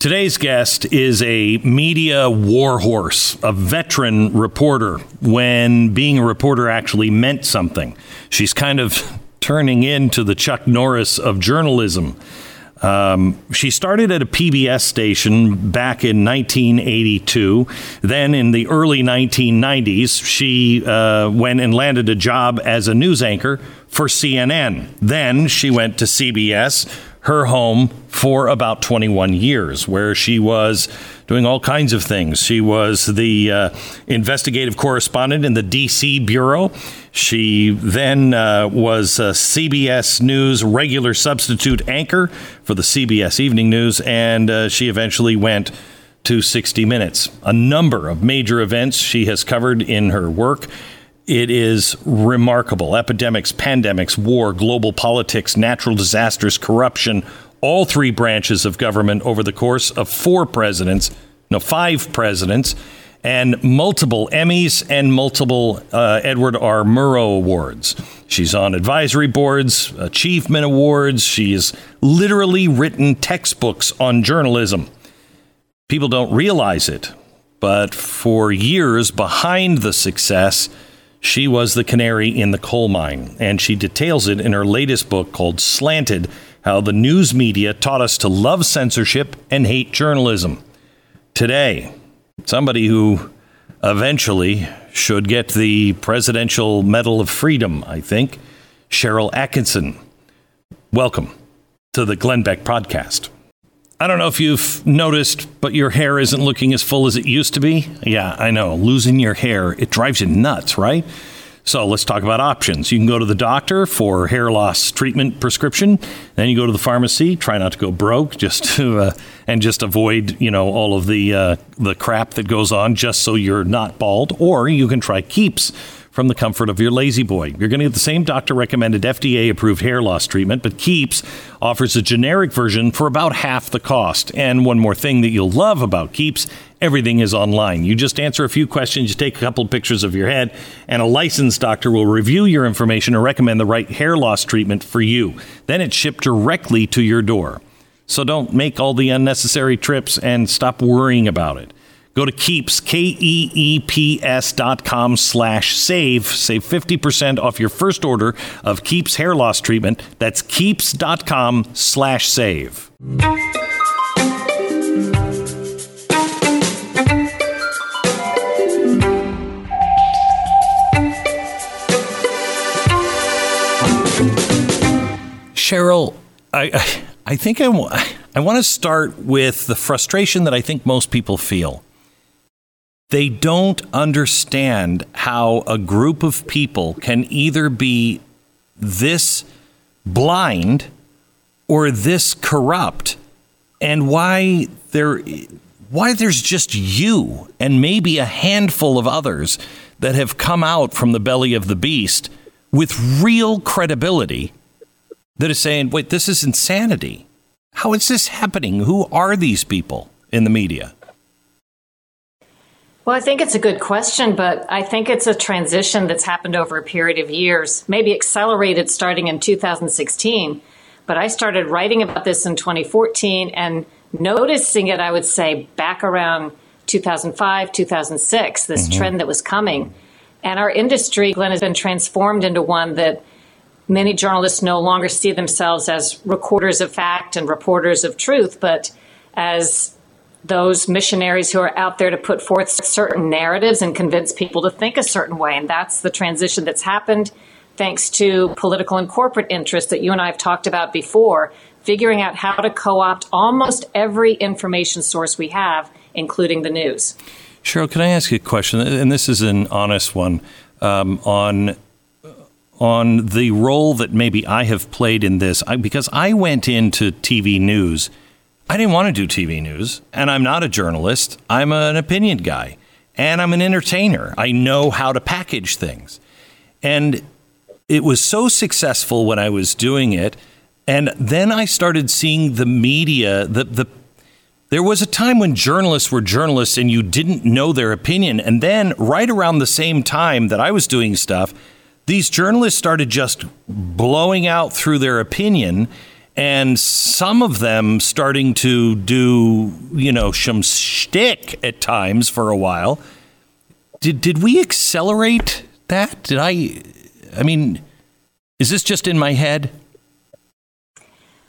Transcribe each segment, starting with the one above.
Today's guest is a media warhorse, a veteran reporter when being a reporter actually meant something. She's kind of turning into the Chuck Norris of journalism. Um, she started at a PBS station back in 1982. Then, in the early 1990s, she uh, went and landed a job as a news anchor for CNN. Then she went to CBS her home for about 21 years, where she was doing all kinds of things. She was the uh, investigative correspondent in the DC bureau. She then uh, was CBS News regular substitute anchor for the CBS Evening News, and uh, she eventually went to 60 Minutes. A number of major events she has covered in her work. It is remarkable. Epidemics, pandemics, war, global politics, natural disasters, corruption, all three branches of government over the course of four presidents, no, five presidents, and multiple Emmys and multiple uh, Edward R. Murrow Awards. She's on advisory boards, achievement awards. She's literally written textbooks on journalism. People don't realize it, but for years behind the success, she was the canary in the coal mine, and she details it in her latest book called Slanted How the News Media Taught Us to Love Censorship and Hate Journalism. Today, somebody who eventually should get the Presidential Medal of Freedom, I think, Sharyl Attkisson. Welcome to the Glenn Beck podcast. I don't know if you've noticed, but your hair isn't looking as full as it used to be. Yeah, I know. Losing your hair, it drives you nuts, right? So let's talk about options. You can go to the doctor for hair loss treatment prescription. Then you go to the pharmacy. Try not to go broke, just to uh, and just avoid you know all of the uh, the crap that goes on, just so you're not bald. Or you can try Keeps from the comfort of your lazy boy. You're going to get the same doctor recommended FDA approved hair loss treatment, but Keeps offers a generic version for about half the cost. And one more thing that you'll love about Keeps everything is online. You just answer a few questions, you take a couple pictures of your head, and a licensed doctor will review your information and recommend the right hair loss treatment for you. Then it's shipped directly to your door. So don't make all the unnecessary trips and stop worrying about it. Go to Keeps, K-E-E-P-S dot com slash save. Save 50% off your first order of Keeps hair loss treatment. That's Keeps dot com slash save. Sharyl, I, I think I, I want to start with the frustration that I think most people feel they don't understand how a group of people can either be this blind or this corrupt and why there why there's just you and maybe a handful of others that have come out from the belly of the beast with real credibility that is saying wait this is insanity. How is this happening? Who are these people in the media well, I think it's a good question, but I think it's a transition that's happened over a period of years, maybe accelerated starting in 2016. But I started writing about this in 2014 and noticing it, I would say, back around 2005, 2006, this mm-hmm. trend that was coming. And our industry, Glenn, has been transformed into one that many journalists no longer see themselves as recorders of fact and reporters of truth, but as those missionaries who are out there to put forth certain narratives and convince people to think a certain way. And that's the transition that's happened thanks to political and corporate interests that you and I have talked about before, figuring out how to co opt almost every information source we have, including the news. Sharyl, can I ask you a question? And this is an honest one um, on on the role that maybe I have played in this, I, because I went into TV news I didn't want to do TV news, and I'm not a journalist. I'm an opinion guy, and I'm an entertainer. I know how to package things. And it was so successful when I was doing it. And then I started seeing the media, the, the there was a time when journalists were journalists and you didn't know their opinion. And then, right around the same time that I was doing stuff, these journalists started just blowing out through their opinion and some of them starting to do, you know, some shtick at times for a while. Did did we accelerate that? Did I? I mean, is this just in my head?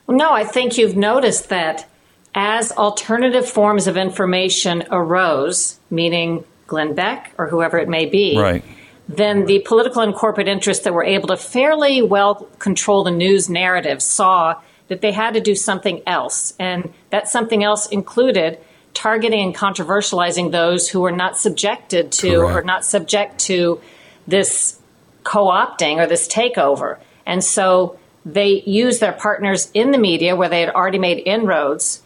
No, I think you've noticed that as alternative forms of information arose, meaning Glenn Beck or whoever it may be, right. then the political and corporate interests that were able to fairly well control the news narrative saw that they had to do something else. And that something else included targeting and controversializing those who were not subjected to Correct. or not subject to this co opting or this takeover. And so they used their partners in the media where they had already made inroads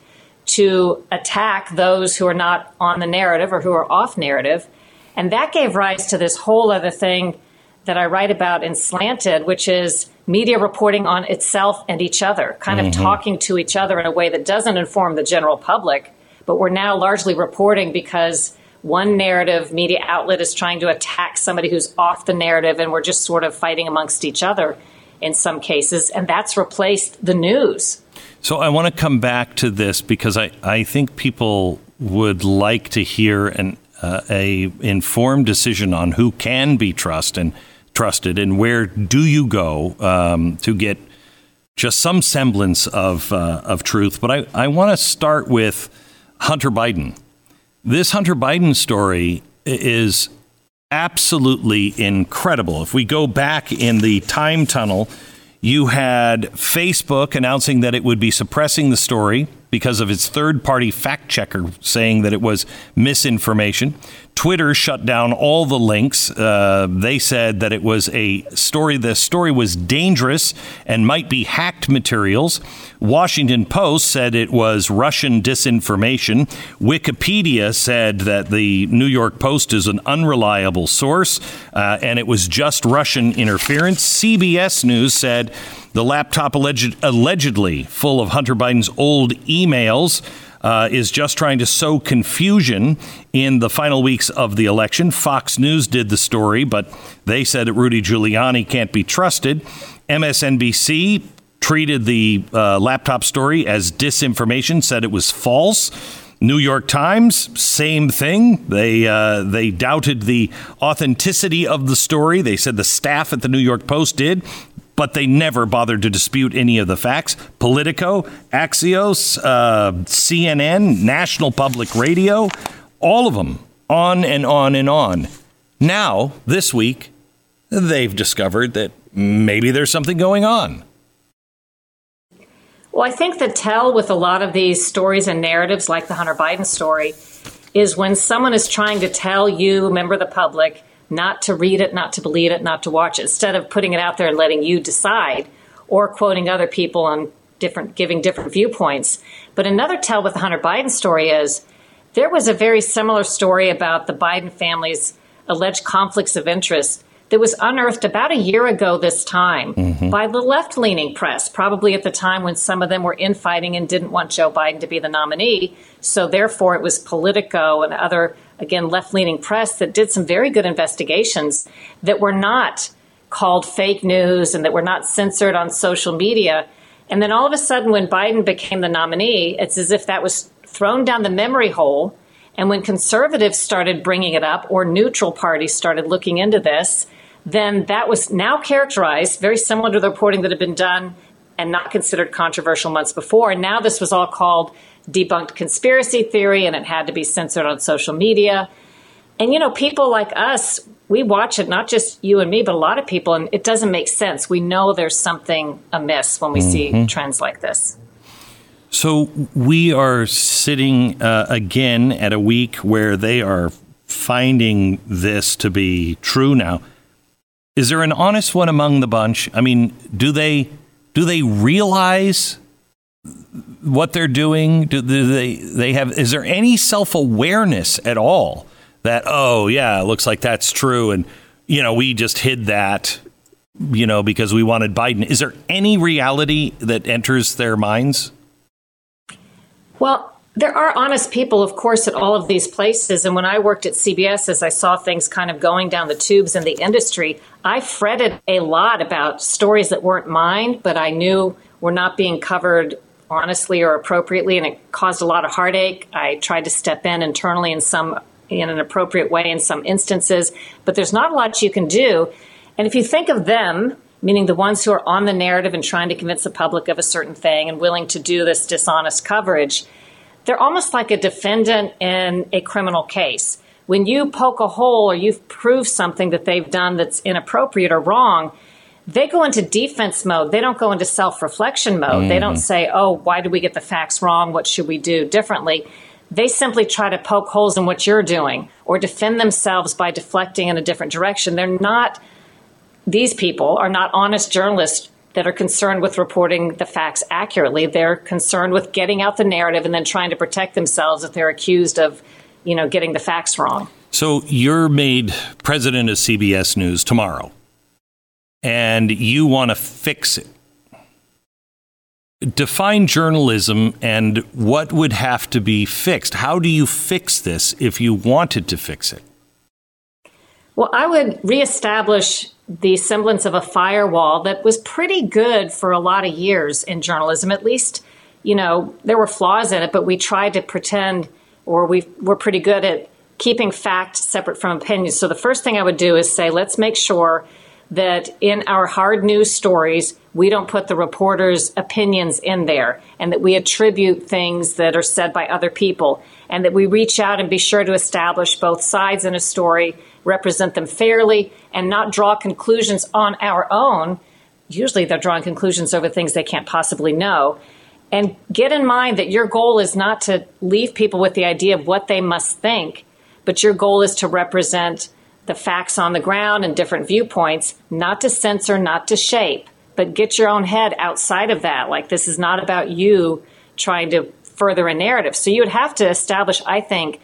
to attack those who are not on the narrative or who are off narrative. And that gave rise to this whole other thing that I write about in Slanted, which is media reporting on itself and each other, kind mm-hmm. of talking to each other in a way that doesn't inform the general public. But we're now largely reporting because one narrative media outlet is trying to attack somebody who's off the narrative, and we're just sort of fighting amongst each other in some cases. And that's replaced the news. So I want to come back to this because I, I think people would like to hear an uh, a informed decision on who can be trusted and trusted and where do you go um, to get just some semblance of uh, of truth. But I, I want to start with Hunter Biden. This Hunter Biden story is absolutely incredible. If we go back in the time tunnel you had Facebook announcing that it would be suppressing the story because of its third party fact checker saying that it was misinformation. Twitter shut down all the links. Uh, they said that it was a story. The story was dangerous and might be hacked materials. Washington Post said it was Russian disinformation. Wikipedia said that the New York Post is an unreliable source uh, and it was just Russian interference. CBS News said the laptop alleged, allegedly full of Hunter Biden's old emails uh, is just trying to sow confusion in the final weeks of the election. Fox News did the story, but they said that Rudy Giuliani can't be trusted. MSNBC treated the uh, laptop story as disinformation, said it was false. New York Times, same thing. They uh, they doubted the authenticity of the story. They said the staff at the New York Post did but they never bothered to dispute any of the facts. Politico, Axios, uh, CNN, National Public Radio, all of them, on and on and on. Now, this week, they've discovered that maybe there's something going on. Well, I think the tell with a lot of these stories and narratives, like the Hunter Biden story, is when someone is trying to tell you, member of the public, not to read it, not to believe it, not to watch it, instead of putting it out there and letting you decide or quoting other people on different, giving different viewpoints. But another tell with the Hunter Biden story is there was a very similar story about the Biden family's alleged conflicts of interest that was unearthed about a year ago this time mm-hmm. by the left leaning press, probably at the time when some of them were infighting and didn't want Joe Biden to be the nominee. So therefore, it was Politico and other again, left leaning press that did some very good investigations that were not called fake news and that were not censored on social media. And then all of a sudden, when Biden became the nominee, it's as if that was thrown down the memory hole. And when conservatives started bringing it up or neutral parties started looking into this, then that was now characterized very similar to the reporting that had been done and not considered controversial months before. And now this was all called debunked conspiracy theory and it had to be censored on social media. And, you know, people like us, we watch it, not just you and me, but a lot of people, and it doesn't make sense. We know there's something amiss when we mm-hmm. see trends like this. So we are sitting uh, again at a week where they are finding this to be true now. Is there an honest one among the bunch? I mean, do they do they realize what they're doing? Do they they have? Is there any self awareness at all that oh yeah, it looks like that's true, and you know we just hid that, you know, because we wanted Biden. Is there any reality that enters their minds? Well. There are honest people, of course, at all of these places. And when I worked at CBS, as I saw things kind of going down the tubes in the industry, I fretted a lot about stories that weren't mine, but I knew were not being covered honestly or appropriately, and it caused a lot of heartache. I tried to step in internally in some in an appropriate way in some instances, but there's not a lot you can do. And if you think of them, meaning the ones who are on the narrative and trying to convince the public of a certain thing and willing to do this dishonest coverage, they're almost like a defendant in a criminal case. When you poke a hole or you prove something that they've done that's inappropriate or wrong, they go into defense mode. They don't go into self reflection mode. Mm-hmm. They don't mm-hmm. say, oh, why did we get the facts wrong? What should we do differently? They simply try to poke holes in what you're doing or defend themselves by deflecting in a different direction. They're not, these people are not honest journalists that are concerned with reporting the facts accurately. They're concerned with getting out the narrative and then trying to protect themselves if they're accused of, you know, getting the facts wrong. So you're made president of CBS News tomorrow and you want to fix it. Define journalism and what would have to be fixed. How do you fix this if you wanted to fix it? Well, I would reestablish the semblance of a firewall that was pretty good for a lot of years in journalism. At least, you know, there were flaws in it, but we tried to pretend or we were pretty good at keeping fact separate from opinion. So the first thing I would do is say, let's make sure that in our hard news stories, we don't put the reporter's opinions in there and that we attribute things that are said by other people and that we reach out and be sure to establish both sides in a story, represent them fairly, and not draw conclusions on our own. Usually they're drawing conclusions over things they can't possibly know. And get in mind that your goal is not to leave people with the idea of what they must think, but your goal is to represent the facts on the ground and different viewpoints, not to censor, not to shape, but get your own head outside of that. Like this is not about you trying to further a narrative. So you would have to establish, I think,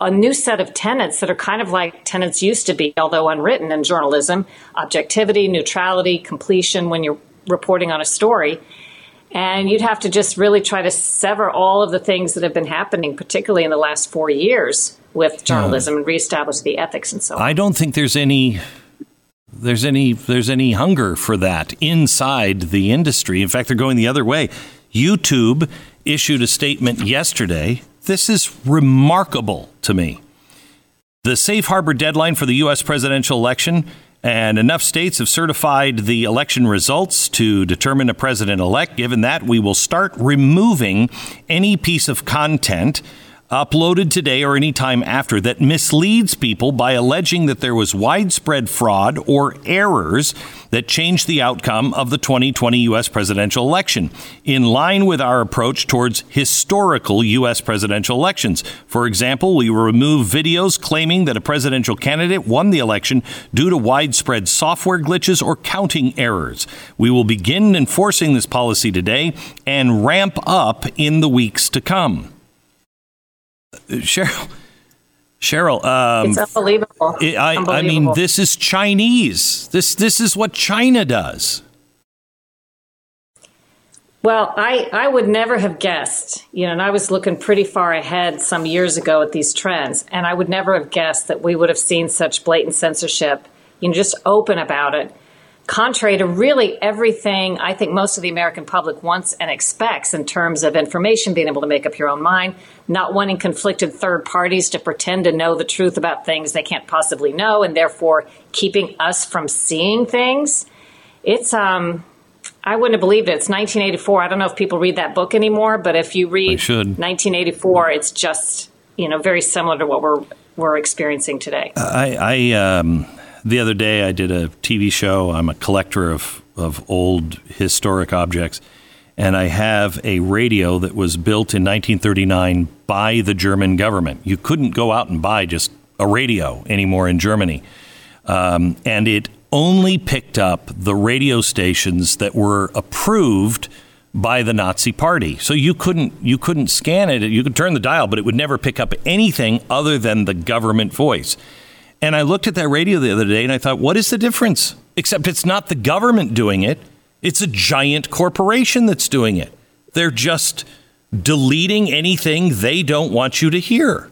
a new set of tenets that are kind of like tenets used to be, although unwritten in journalism objectivity, neutrality, completion when you're reporting on a story. And you'd have to just really try to sever all of the things that have been happening, particularly in the last four years, with hmm. journalism and reestablish the ethics and so on. I don't think there's any there's any there's any hunger for that inside the industry. In fact, they're going the other way. YouTube issued a statement yesterday. This is remarkable to me. The safe harbor deadline for the US presidential election and enough states have certified the election results to determine a president elect. Given that, we will start removing any piece of content uploaded today or any time after that misleads people by alleging that there was widespread fraud or errors that changed the outcome of the 2020 U.S. presidential election, in line with our approach towards historical U.S. presidential elections. For example, we remove videos claiming that a presidential candidate won the election due to widespread software glitches or counting errors. We will begin enforcing this policy today and ramp up in the weeks to come. Sharyl. Sharyl, um, it's unbelievable. I, unbelievable. I mean, this is Chinese. This this is what China does. Well, I, I would never have guessed, you know, and I was looking pretty far ahead some years ago at these trends, and I would never have guessed that we would have seen such blatant censorship, you know, just open about it contrary to really everything I think most of the American public wants and expects in terms of information, being able to make up your own mind, not wanting conflicted third parties to pretend to know the truth about things they can't possibly know, and therefore keeping us from seeing things. It's, um, I wouldn't have believed it. It's 1984. I don't know if people read that book anymore, but if you read 1984, it's just, you know, very similar to what we're, we're experiencing today. I, I um, the other day I did a TV show. I'm a collector of, of old historic objects. And I have a radio that was built in 1939 by the German government. You couldn't go out and buy just a radio anymore in Germany. Um, and it only picked up the radio stations that were approved by the Nazi Party. So you couldn't you couldn't scan it. You could turn the dial, but it would never pick up anything other than the government voice. And I looked at that radio the other day and I thought, what is the difference? Except it's not the government doing it, it's a giant corporation that's doing it. They're just deleting anything they don't want you to hear.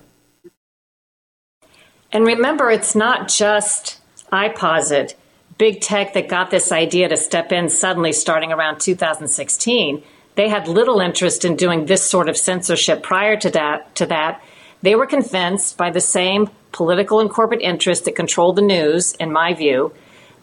And remember, it's not just iPosit. big tech that got this idea to step in suddenly starting around 2016. They had little interest in doing this sort of censorship prior to that. To that, they were convinced by the same political and corporate interests that control the news, in my view.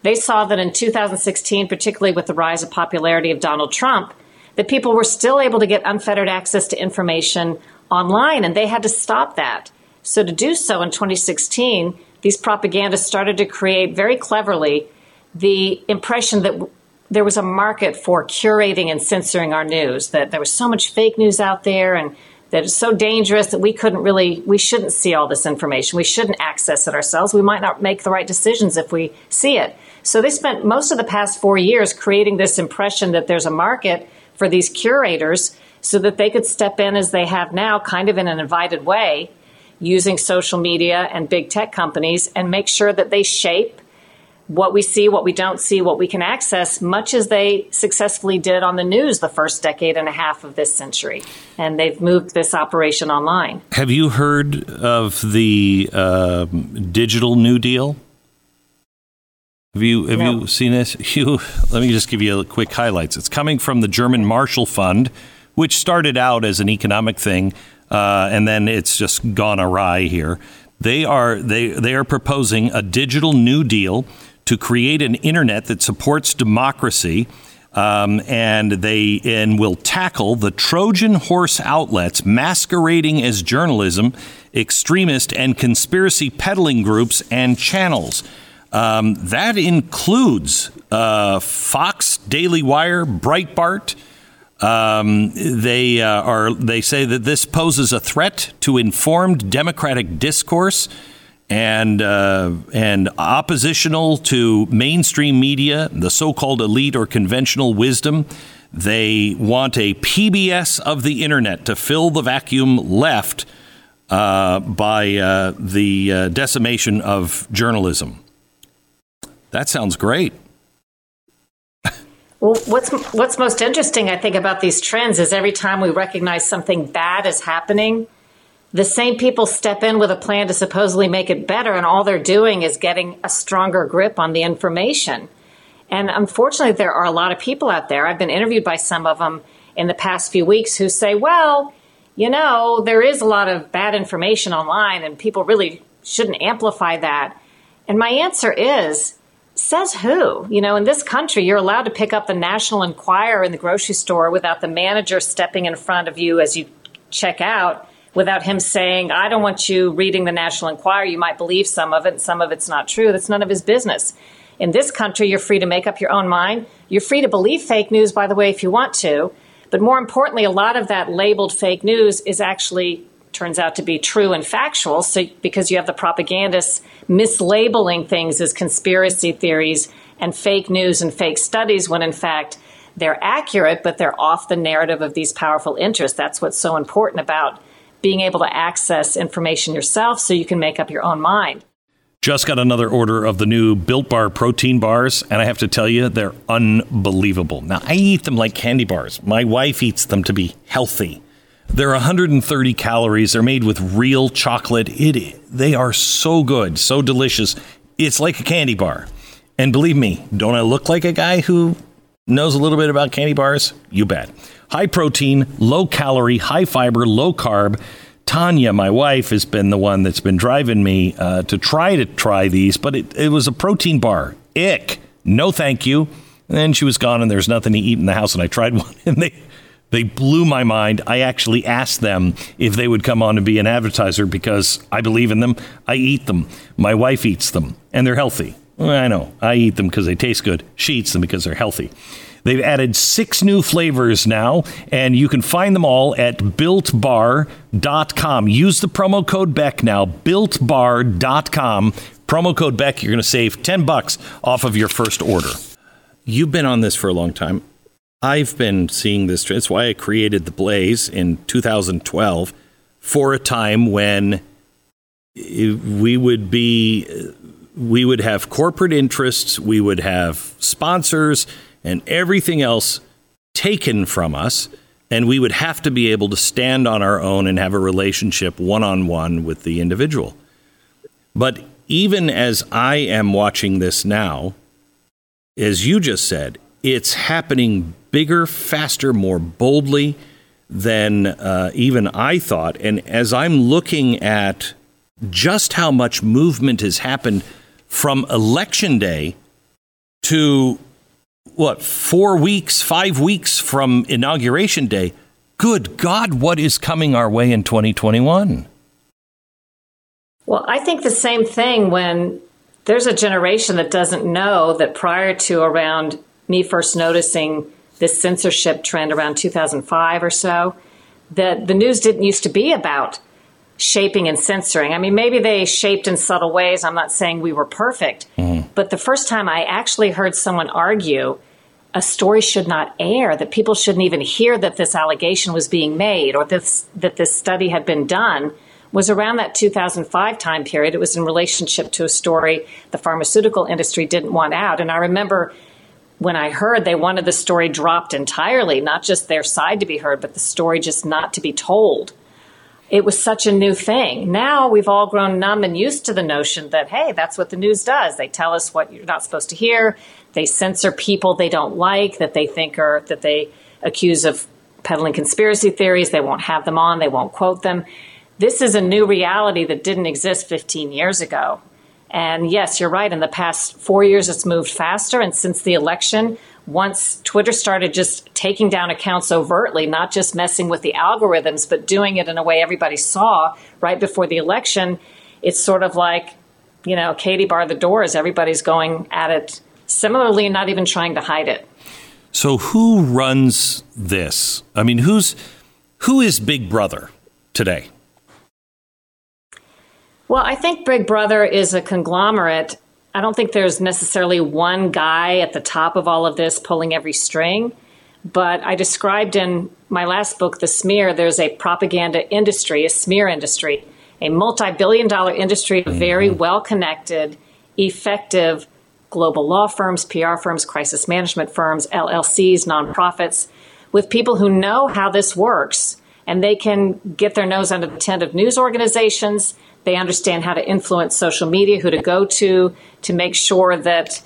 They saw that in 2016, particularly with the rise of popularity of Donald Trump, that people were still able to get unfettered access to information online, and they had to stop that. So, to do so in 2016, these propagandists started to create very cleverly the impression that there was a market for curating and censoring our news, that there was so much fake news out there and that it's so dangerous that we couldn't really, we shouldn't see all this information. We shouldn't access it ourselves. We might not make the right decisions if we see it. So they spent most of the past four years creating this impression that there's a market for these curators so that they could step in as they have now, kind of in an invited way, using social media and big tech companies and make sure that they shape what we see, what we don't see, what we can access, much as they successfully did on the news the first decade and a half of this century. And they've moved this operation online. Have you heard of the uh, digital New Deal? Have you have no. you seen this? You let me just give you a quick highlights. It's coming from the German Marshall Fund, which started out as an economic thing, uh, and then it's just gone awry here. They are they they are proposing a digital New Deal to create an internet that supports democracy. Um, and they and will tackle the Trojan horse outlets masquerading as journalism, extremist and conspiracy peddling groups and channels. Um, that includes uh, Fox, Daily Wire, Breitbart. Um, they uh, are. They say that this poses a threat to informed democratic discourse and uh, and oppositional to mainstream media, the so-called elite or conventional wisdom. They want a PBS of the internet to fill the vacuum left uh, by uh, the uh, decimation of journalism. That sounds great. Well, what's what's most interesting, I think, about these trends is every time we recognize something bad is happening, the same people step in with a plan to supposedly make it better, and all they're doing is getting a stronger grip on the information. And unfortunately, there are a lot of people out there. I've been interviewed by some of them in the past few weeks who say, well, you know, there is a lot of bad information online, and people really shouldn't amplify that. And my answer is, says who? You know, in this country, you're allowed to pick up the National Enquirer in the grocery store without the manager stepping in front of you as you check out without him saying, I don't want you reading the National Enquirer. You might believe some of it, and some of it's not true. That's none of his business. In this country, you're free to make up your own mind. You're free to believe fake news, by the way, if you want to. But more importantly, a lot of that labeled fake news is actually turns out to be true and factual. So because you have the propagandists mislabeling things as conspiracy theories and fake news and fake studies when in fact they're accurate, but they're off the narrative of these powerful interests. That's what's so important about being able to access information yourself so you can make up your own mind. Just got another order of the new Built Bar protein bars, and I have to tell you, they're unbelievable. Now, I eat them like candy bars. My wife eats them to be healthy. They're 130 calories. They're made with real chocolate. It, they are so good, so delicious. It's like a candy bar. And believe me, don't I look like a guy who knows a little bit about candy bars? You bet high protein, low calorie, high fiber, low carb. Tanya, my wife, has been the one that's been driving me uh, to try to try these, but it, it was a protein bar. Ick. No, thank you. And then she was gone, and there's nothing to eat in the house. And I tried one, and they they blew my mind. I actually asked them if they would come on and be an advertiser because I believe in them. I eat them. My wife eats them, and they're healthy. Well, I know. I eat them because they taste good. She eats them because they're healthy. They've added six new flavors now, and you can find them all at builtbar.com. Use the promo code Beck now, builtbar.com. Promo code Beck, you're going to save 10 bucks off of your first order. You've been on this for a long time. I've been seeing this. It's why I created The Blaze in 2012 for a time when eh, we would be we would have corporate interests, we would have sponsors, and everything else taken from us. And we would have to be able to stand on our own and have a relationship one on one with the individual. But even as I am watching this now, as you just said, it's happening bigger, faster, more boldly than uh, even I thought. And as I'm looking at just how much movement has happened from election day to what, four weeks, five weeks from inauguration day, good God, what is coming our way in 2021? Well, I think the same thing when there's a generation that doesn't know that prior to around me first noticing this censorship trend around 2005 or so, that the news didn't used to be about shaping and censoring. I mean, maybe they shaped in subtle ways. I'm not saying we were perfect. Mm-hmm. But the first time I actually heard someone argue a story should not air, that people shouldn't even hear that this allegation was being made or this, that this study had been done was around that 2005 time period. It was in relationship to a story the pharmaceutical industry didn't want out. And I remember when I heard they wanted the story dropped entirely, not just their side to be heard, but the story just not to be told. It was such a new thing. Now we've all grown numb and used to the notion that, hey, that's what the news does. They tell us what you're not supposed to hear. They censor people they don't like, that they think are, that they accuse of peddling conspiracy theories. They won't have them on. They won't quote them. This is a new reality that didn't exist 15 years ago. And yes, you're right. In the past four years, it's moved faster. And since the election, once Twitter started just taking down accounts overtly, not just messing with the algorithms, but doing it in a way everybody saw right before the election, it's sort of like, you know, Katie bar the doors. Everybody's going at it similarly, not even trying to hide it. So who runs this? I mean, who's who is Big Brother today? Well, I think Big Brother is a conglomerate. I don't think there's necessarily one guy at the top of all of this pulling every string. But I described in my last book, The Smear, there's a propaganda industry, a smear industry, a multi billion dollar industry of very mm-hmm. well connected, effective global law firms, PR firms, crisis management firms, LLCs, nonprofits, with people who know how this works and they can get their nose under the tent of news organizations. They understand how to influence social media, who to go to, to make sure that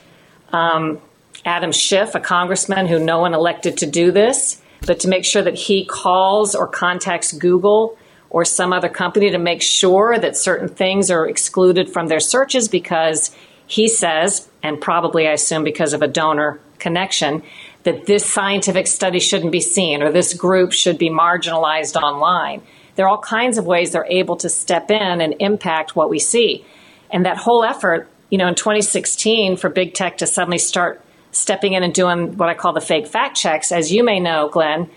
um, Adam Schiff, a congressman who no one elected to do this, but to make sure that he calls or contacts Google or some other company to make sure that certain things are excluded from their searches because he says, and probably I assume because of a donor connection, that this scientific study shouldn't be seen or this group should be marginalized online. There are all kinds of ways they're able to step in and impact what we see. And that whole effort, you know, in 2016 for big tech to suddenly start stepping in and doing what I call the fake fact checks, as you may know, Glenn,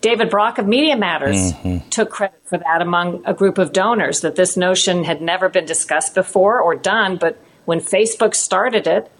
David Brock of Media Matters mm-hmm. took credit for that among a group of donors, that this notion had never been discussed before or done. But when Facebook started it,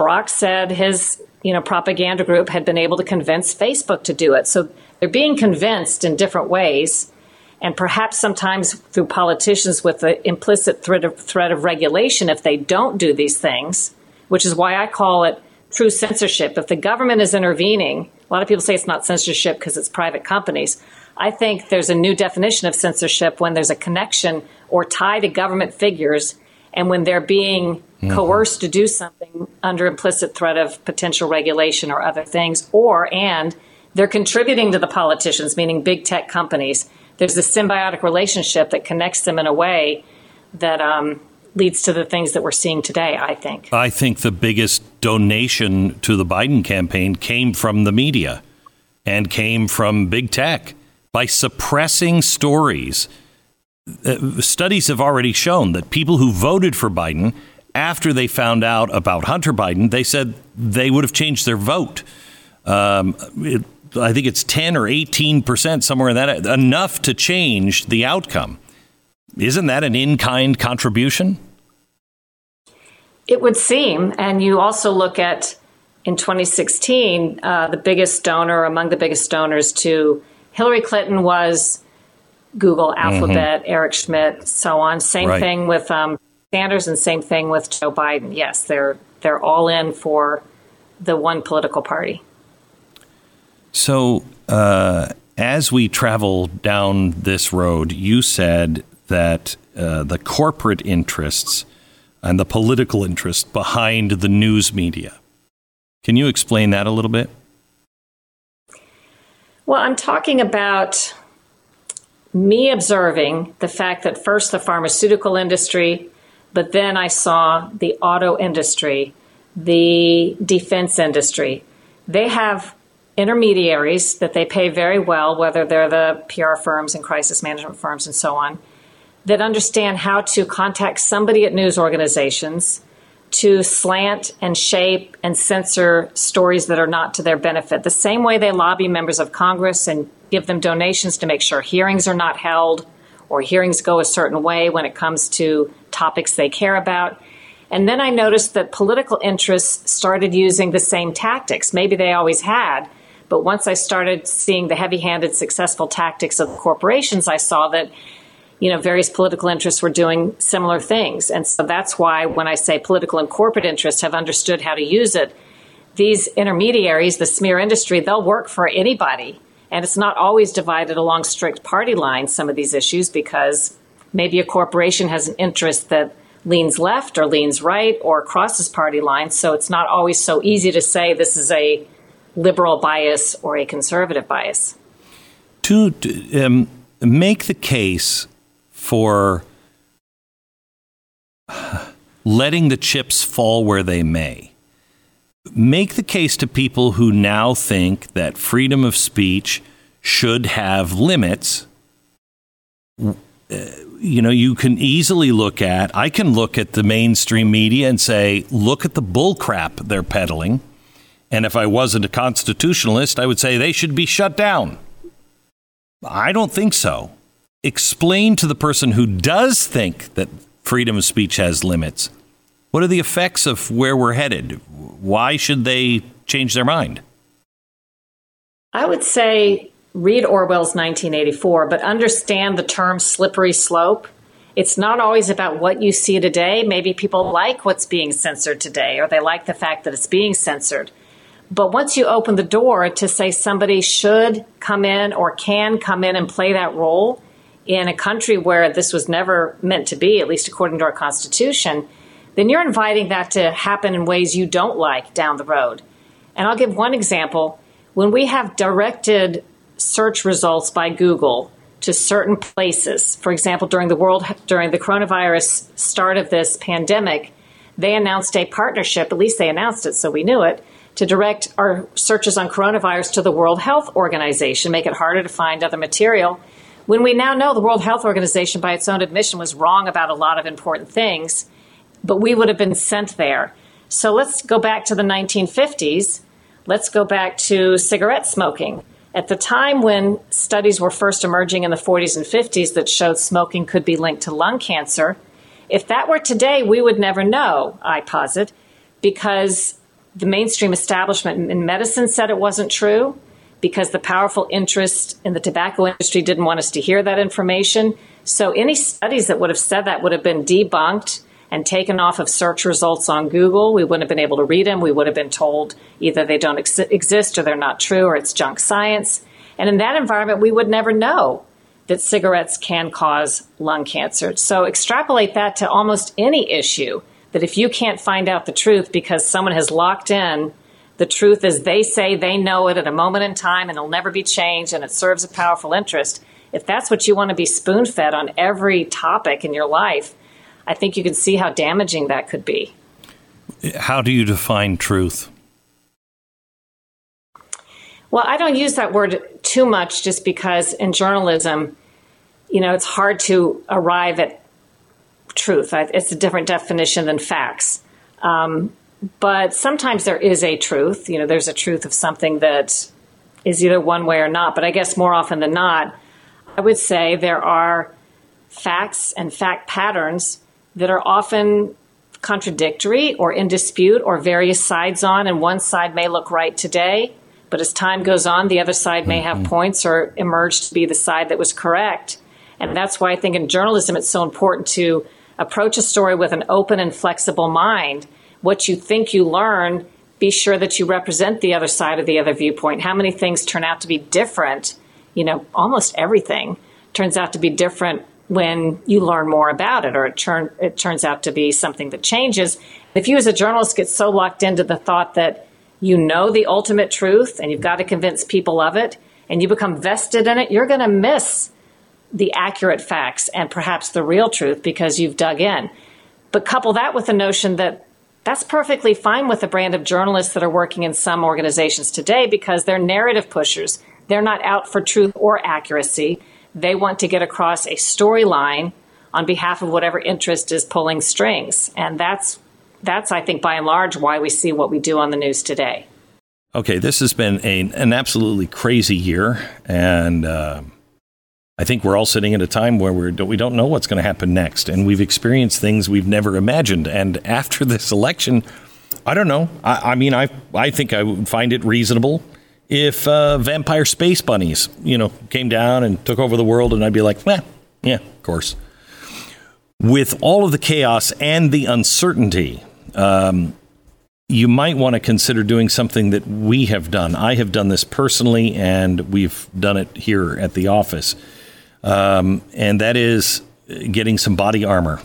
Brock said his you know propaganda group had been able to convince Facebook to do it. So they're being convinced in different ways and perhaps sometimes through politicians with the implicit threat of, threat of regulation if they don't do these things, which is why I call it true censorship. If the government is intervening, a lot of people say it's not censorship because it's private companies. I think there's a new definition of censorship when there's a connection or tie to government figures and when they're being mm-hmm. coerced to do something under implicit threat of potential regulation or other things, or and they're contributing to the politicians, meaning big tech companies there's a symbiotic relationship that connects them in a way that um, leads to the things that we're seeing today, I think. I think the biggest donation to the Biden campaign came from the media and came from big tech by suppressing stories. Uh, studies have already shown that people who voted for Biden after they found out about Hunter Biden, they said they would have changed their vote. Um, it, I think it's 10 or 18 percent, somewhere in that, enough to change the outcome. Isn't that an in kind contribution? It would seem. And you also look at in 2016, uh, the biggest donor, among the biggest donors to Hillary Clinton was Google, Alphabet, mm-hmm. Eric Schmidt, so on. Same right. thing with um, Sanders, and same thing with Joe Biden. Yes, they're they're all in for the one political party. So, uh, as we travel down this road, you said that uh, the corporate interests and the political interests behind the news media Can you explain that a little bit? Well, I'm talking about me observing the fact that first the pharmaceutical industry, but then I saw the auto industry, the defense industry. They have intermediaries that they pay very well, whether they're the PR firms and crisis management firms and so on, that understand how to contact somebody at news organizations to slant and shape and censor stories that are not to their benefit. The same way they lobby members of Congress and give them donations to make sure hearings are not held or hearings go a certain way when it comes to topics they care about. And then I noticed that political interests started using the same tactics. Maybe they always had, but once I started seeing the heavy handed successful tactics of corporations, I saw that you know, various political interests were doing similar things. And so that's why when I say political and corporate interests have understood how to use it, these intermediaries, the smear industry, they'll work for anybody. And it's not always divided along strict party lines, some of these issues, because maybe a corporation has an interest that leans left or leans right or crosses party lines. So it's not always so easy to say this is a liberal bias or a conservative bias. To um, make the case for letting the chips fall where they may. Make the case to people who now think that freedom of speech should have limits. Uh, you know, you can easily look at, I can look at the mainstream media and say, look at the bullcrap they're peddling. And if I wasn't a constitutionalist, I would say they should be shut down. I don't think so explain to the person who does think that freedom of speech has limits what are the effects of where we're headed? Why should they change their mind? I would say read Orwell's 1984, but understand the term slippery slope. It's not always about what you see today. Maybe people like what's being censored today, or they like the fact that it's being censored. But once you open the door to say somebody should come in or can come in and play that role, in a country where this was never meant to be, at least according to our Constitution, then you're inviting that to happen in ways you don't like down the road. And I'll give one example. When we have directed search results by Google to certain places, for example, during the world during the coronavirus start of this pandemic, they announced a partnership, at least they announced it so we knew it, to direct our searches on coronavirus to the World Health Organization, make it harder to find other material when we now know the World Health Organization, by its own admission, was wrong about a lot of important things, but we would have been sent there. So let's go back to the 1950s. Let's go back to cigarette smoking. At the time when studies were first emerging in the 40s and 50s that showed smoking could be linked to lung cancer, if that were today, we would never know, I posit, because the mainstream establishment in medicine said it wasn't true because the powerful interest in the tobacco industry didn't want us to hear that information. So any studies that would have said that would have been debunked and taken off of search results on Google. We wouldn't have been able to read them. We would have been told either they don't ex- exist or they're not true or it's junk science. And in that environment, we would never know that cigarettes can cause lung cancer. So extrapolate that to almost any issue that if you can't find out the truth because someone has locked in the truth is they say they know it at a moment in time and it'll never be changed and it serves a powerful interest. If that's what you want to be spoon fed on every topic in your life, I think you can see how damaging that could be. How do you define truth? Well, I don't use that word too much just because in journalism, you know, it's hard to arrive at truth. It's a different definition than facts. Um, but sometimes there is a truth. You know, there's a truth of something that is either one way or not. But I guess more often than not, I would say there are facts and fact patterns that are often contradictory or in dispute or various sides on, and one side may look right today, but as time goes on, the other side may have mm-hmm. points or emerge to be the side that was correct. And that's why I think in journalism it's so important to approach a story with an open and flexible mind what you think you learn, be sure that you represent the other side of the other viewpoint. How many things turn out to be different? You know, almost everything turns out to be different when you learn more about it, or it, turn, it turns out to be something that changes. If you, as a journalist, get so locked into the thought that you know the ultimate truth and you've got to convince people of it and you become vested in it, you're going to miss the accurate facts and perhaps the real truth because you've dug in. But couple that with the notion that that's perfectly fine with the brand of journalists that are working in some organizations today because they're narrative pushers. They're not out for truth or accuracy. They want to get across a storyline on behalf of whatever interest is pulling strings. And that's that's I think by and large why we see what we do on the news today. Okay, this has been a, an absolutely crazy year, and uh, I think we're all sitting at a time where we're, we don't know what's going to happen next, and we've experienced things we've never imagined. And after this election, I don't know. I, I mean, I I think I would find it reasonable if uh, vampire space bunnies, you know, came down and took over the world, and I'd be like, well, yeah, of course. With all of the chaos and the uncertainty, um, you might want to consider doing something that we have done. I have done this personally, and we've done it here at the office, um, and that is getting some body armor.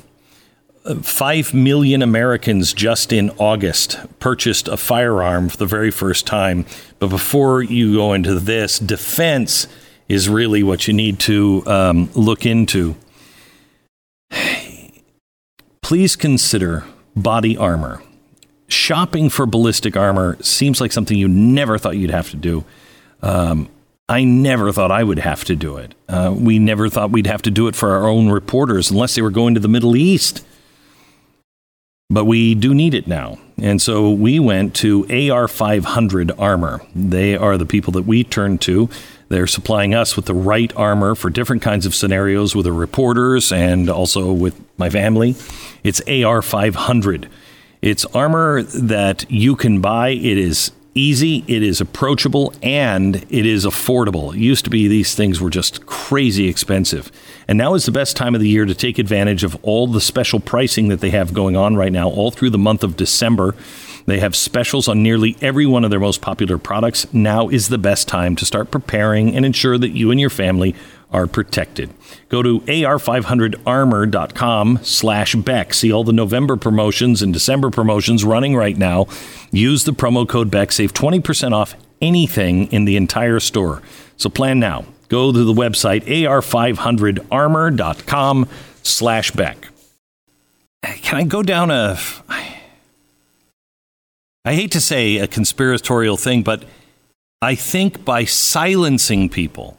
Five million Americans just in August purchased a firearm for the very first time. But before you go into this, defense is really what you need to um, look into. Please consider body armor. Shopping for ballistic armor seems like something you never thought you'd have to do. Um, I never thought I would have to do it. Uh, we never thought we'd have to do it for our own reporters unless they were going to the Middle East. But we do need it now. And so we went to AR 500 Armor. They are the people that we turn to. They're supplying us with the right armor for different kinds of scenarios with the reporters and also with my family. It's AR 500. It's armor that you can buy. It is easy, it is approachable, and it is affordable. It used to be these things were just crazy expensive. And now is the best time of the year to take advantage of all the special pricing that they have going on right now, all through the month of December. They have specials on nearly every one of their most popular products. Now is the best time to start preparing and ensure that you and your family are protected. Go to ar500armor.com slash Beck. See all the November promotions and December promotions running right now. Use the promo code Beck. Save 20% off anything in the entire store. So plan now. Go to the website ar500armor.com slash Beck. Can I go down a... I hate to say a conspiratorial thing, but I think by silencing people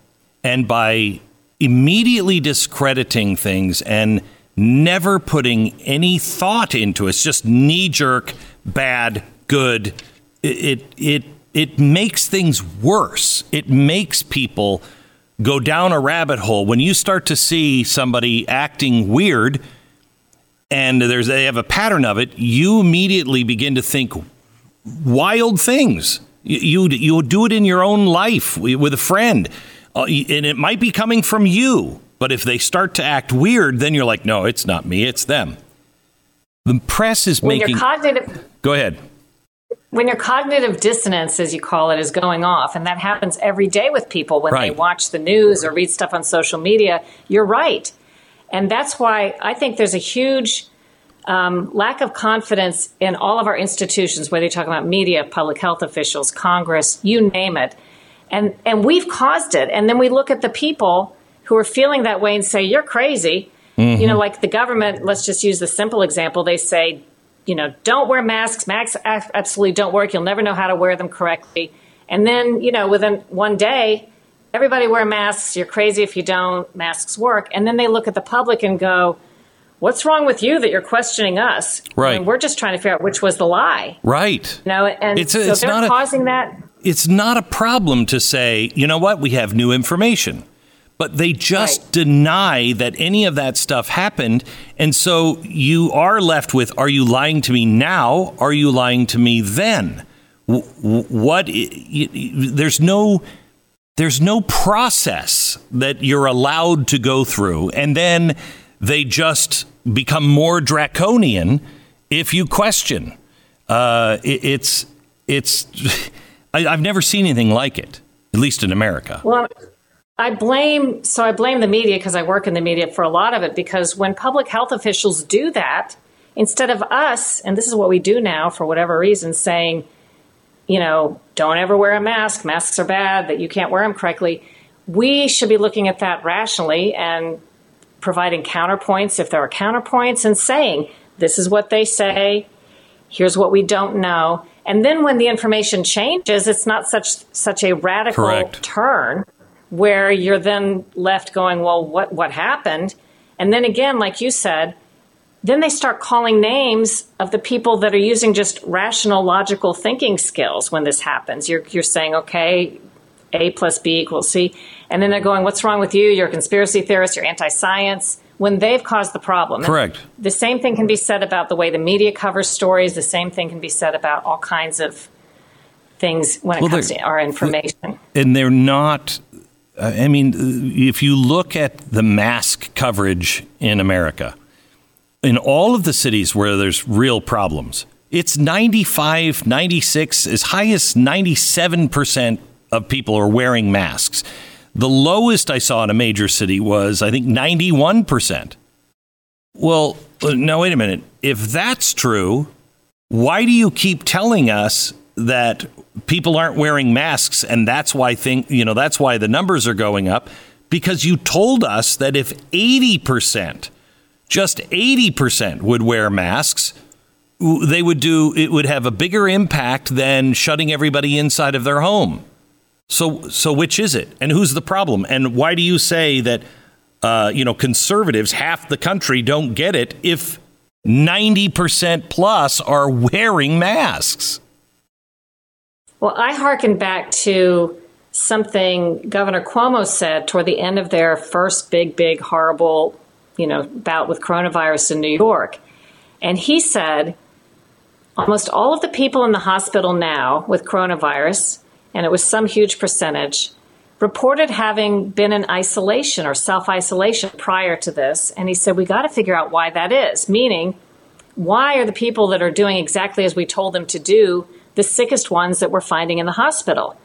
and by immediately discrediting things and never putting any thought into it, it's just knee jerk, bad, good. It, it, it, it makes things worse. It makes people go down a rabbit hole. When you start to see somebody acting weird and there's, they have a pattern of it, you immediately begin to think, wild things. You, you, you do it in your own life with a friend, and it might be coming from you. But if they start to act weird, then you're like, no, it's not me, it's them. The press is when making. Your cognitive, Go ahead. When your cognitive dissonance, as you call it, is going off, and that happens every day with people when right. they watch the news or read stuff on social media, you're right. And that's why I think there's a huge um, lack of confidence in all of our institutions, whether you're talking about media, public health officials, Congress, you name it. And, and we've caused it. And then we look at the people who are feeling that way and say, you're crazy. Mm-hmm. You know, like the government, let's just use the simple example. They say, you know, don't wear masks. Masks absolutely don't work. You'll never know how to wear them correctly. And then, you know, within one day, everybody wear masks. You're crazy if you don't. Masks work. And then they look at the public and go, what's wrong with you that you're questioning us? Right. And we're just trying to figure out which was the lie. Right. You know, and it's, so it's they're not causing a, that. It's not a problem to say, you know what, we have new information. But they just Right. deny that any of that stuff happened. And so you are left with are you lying to me now? Are you lying to me then? What? There's no. There's no process that you're allowed to go through. And then they just become more draconian if you question. Uh, it, it's it's I, I've never seen anything like it, at least in America. Well, I blame so I blame the media because I work in the media for a lot of it because when public health officials do that instead of us and this is what we do now for whatever reason saying you know, don't ever wear a mask, masks are bad, that you can't wear them correctly. We should be looking at that rationally and providing counterpoints if there are counterpoints and saying, this is what they say, here's what we don't know. And then when the information changes, it's not such such a radical Correct. turn where you're then left going, well, what what happened? And then again, like you said, then they start calling names of the people that are using just rational, logical thinking skills when this happens. You're, you're saying, okay, A plus B equals C. And then they're going, what's wrong with you? You're a conspiracy theorist, you're anti science, when they've caused the problem. Correct. And the same thing can be said about the way the media covers stories, the same thing can be said about all kinds of things when it well, comes to our information. And they're not. Uh, I mean, if you look at the mask coverage in America, in all of the cities where there's real problems, it's 95, 96, as high as 97% of people are wearing masks. The lowest I saw in a major city was, I think, 91%. Well, uh, now, wait a minute. If that's true, why do you keep telling us that people aren't wearing masks and that's why think you know that's why the numbers are going up because you told us that if 80% just 80% would wear masks, they would do it would have a bigger impact than shutting everybody inside of their home. So so which is it? And who's the problem? And why do you say that uh, you know conservatives half the country don't get it if 90% plus are wearing masks? Well, I hearken back to something Governor Cuomo said toward the end of their first big, big, horrible you know, bout with coronavirus in New York. And he said almost all of the people in the hospital now with coronavirus, and it was some huge percentage, reported having been in isolation or self isolation prior to this. And he said, we got to figure out why that is, meaning, why are the people that are doing exactly as we told them to do the sickest ones that we're finding in the hospital?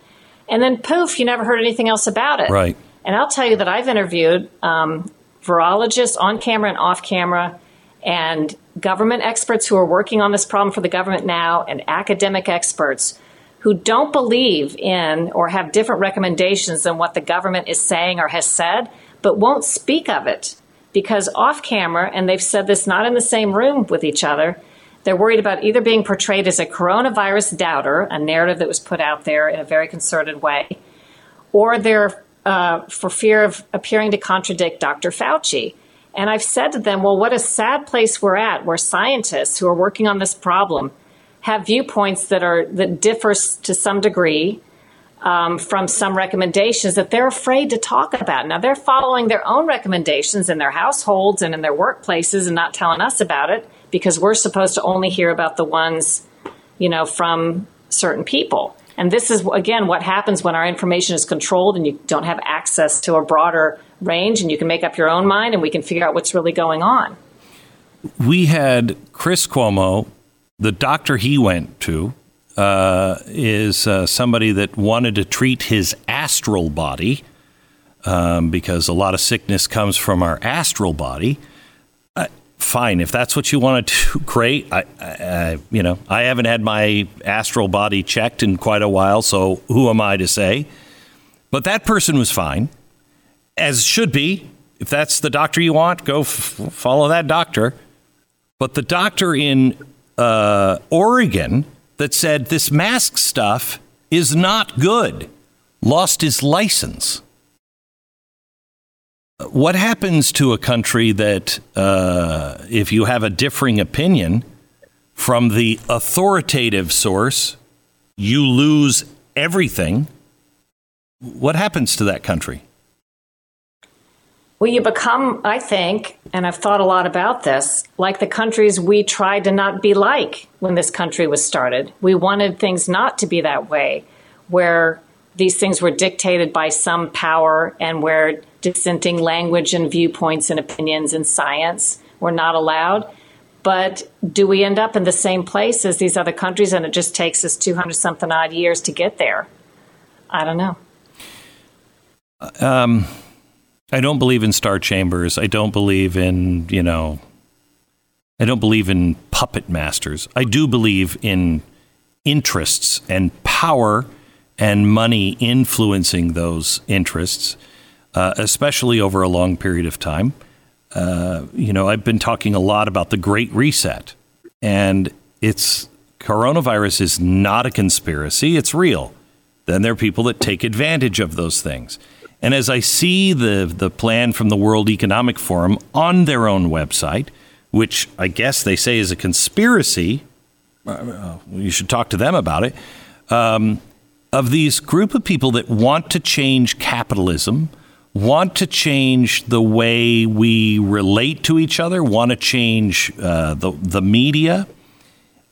And then poof, you never heard anything else about it. Right. And I'll tell you that I've interviewed um, virologists on camera and off camera, and government experts who are working on this problem for the government now, and academic experts who don't believe in or have different recommendations than what the government is saying or has said, but won't speak of it because off camera, and they've said this not in the same room with each other, they're worried about either being portrayed as a coronavirus doubter, a narrative that was put out there in a very concerted way, or they're uh, for fear of appearing to contradict Dr. Fauci. And I've said to them, well, what a sad place we're at, where scientists who are working on this problem have viewpoints that are that differ to some degree um, from some recommendations that they're afraid to talk about. Now they're following their own recommendations in their households and in their workplaces and not telling us about it because we're supposed to only hear about the ones, you know, from certain people. And this is, again, what happens when our information is controlled and you don't have access to a broader range and you can make up your own mind and we can figure out what's really going on. We had Chris Cuomo, the doctor he went to, uh, is uh, somebody that wanted to treat his astral body um, because a lot of sickness comes from our astral body. Fine if that's what you want to do great. I, I, you know i haven't had my astral body checked in quite a while so who am i to say? But that person was fine as should be. If that's the doctor you want go f- follow that doctor. But the doctor in uh, oregon that said this mask stuff is not good lost his license what happens to a country that, uh, if you have a differing opinion from the authoritative source, you lose everything? What happens to that country? Well, you become, I think, and I've thought a lot about this, like the countries we tried to not be like when this country was started. We wanted things not to be that way, where these things were dictated by some power and where dissenting language and viewpoints and opinions in science were not allowed. But do we end up in the same place as these other countries and it just takes us 200 something odd years to get there? I don't know. Um, I don't believe in star chambers. I don't believe in, you know, I don't believe in puppet masters. I do believe in interests and power and money influencing those interests, uh, especially over a long period of time. Uh, you know, I've been talking a lot about the Great Reset, and it's coronavirus is not a conspiracy, it's real. Then there are people that take advantage of those things. And as I see the, the plan from the World Economic Forum on their own website, which I guess they say is a conspiracy, uh, you should talk to them about it, um, of these group of people that want to change capitalism, want to change the way we relate to each other, want to change uh, the, the media,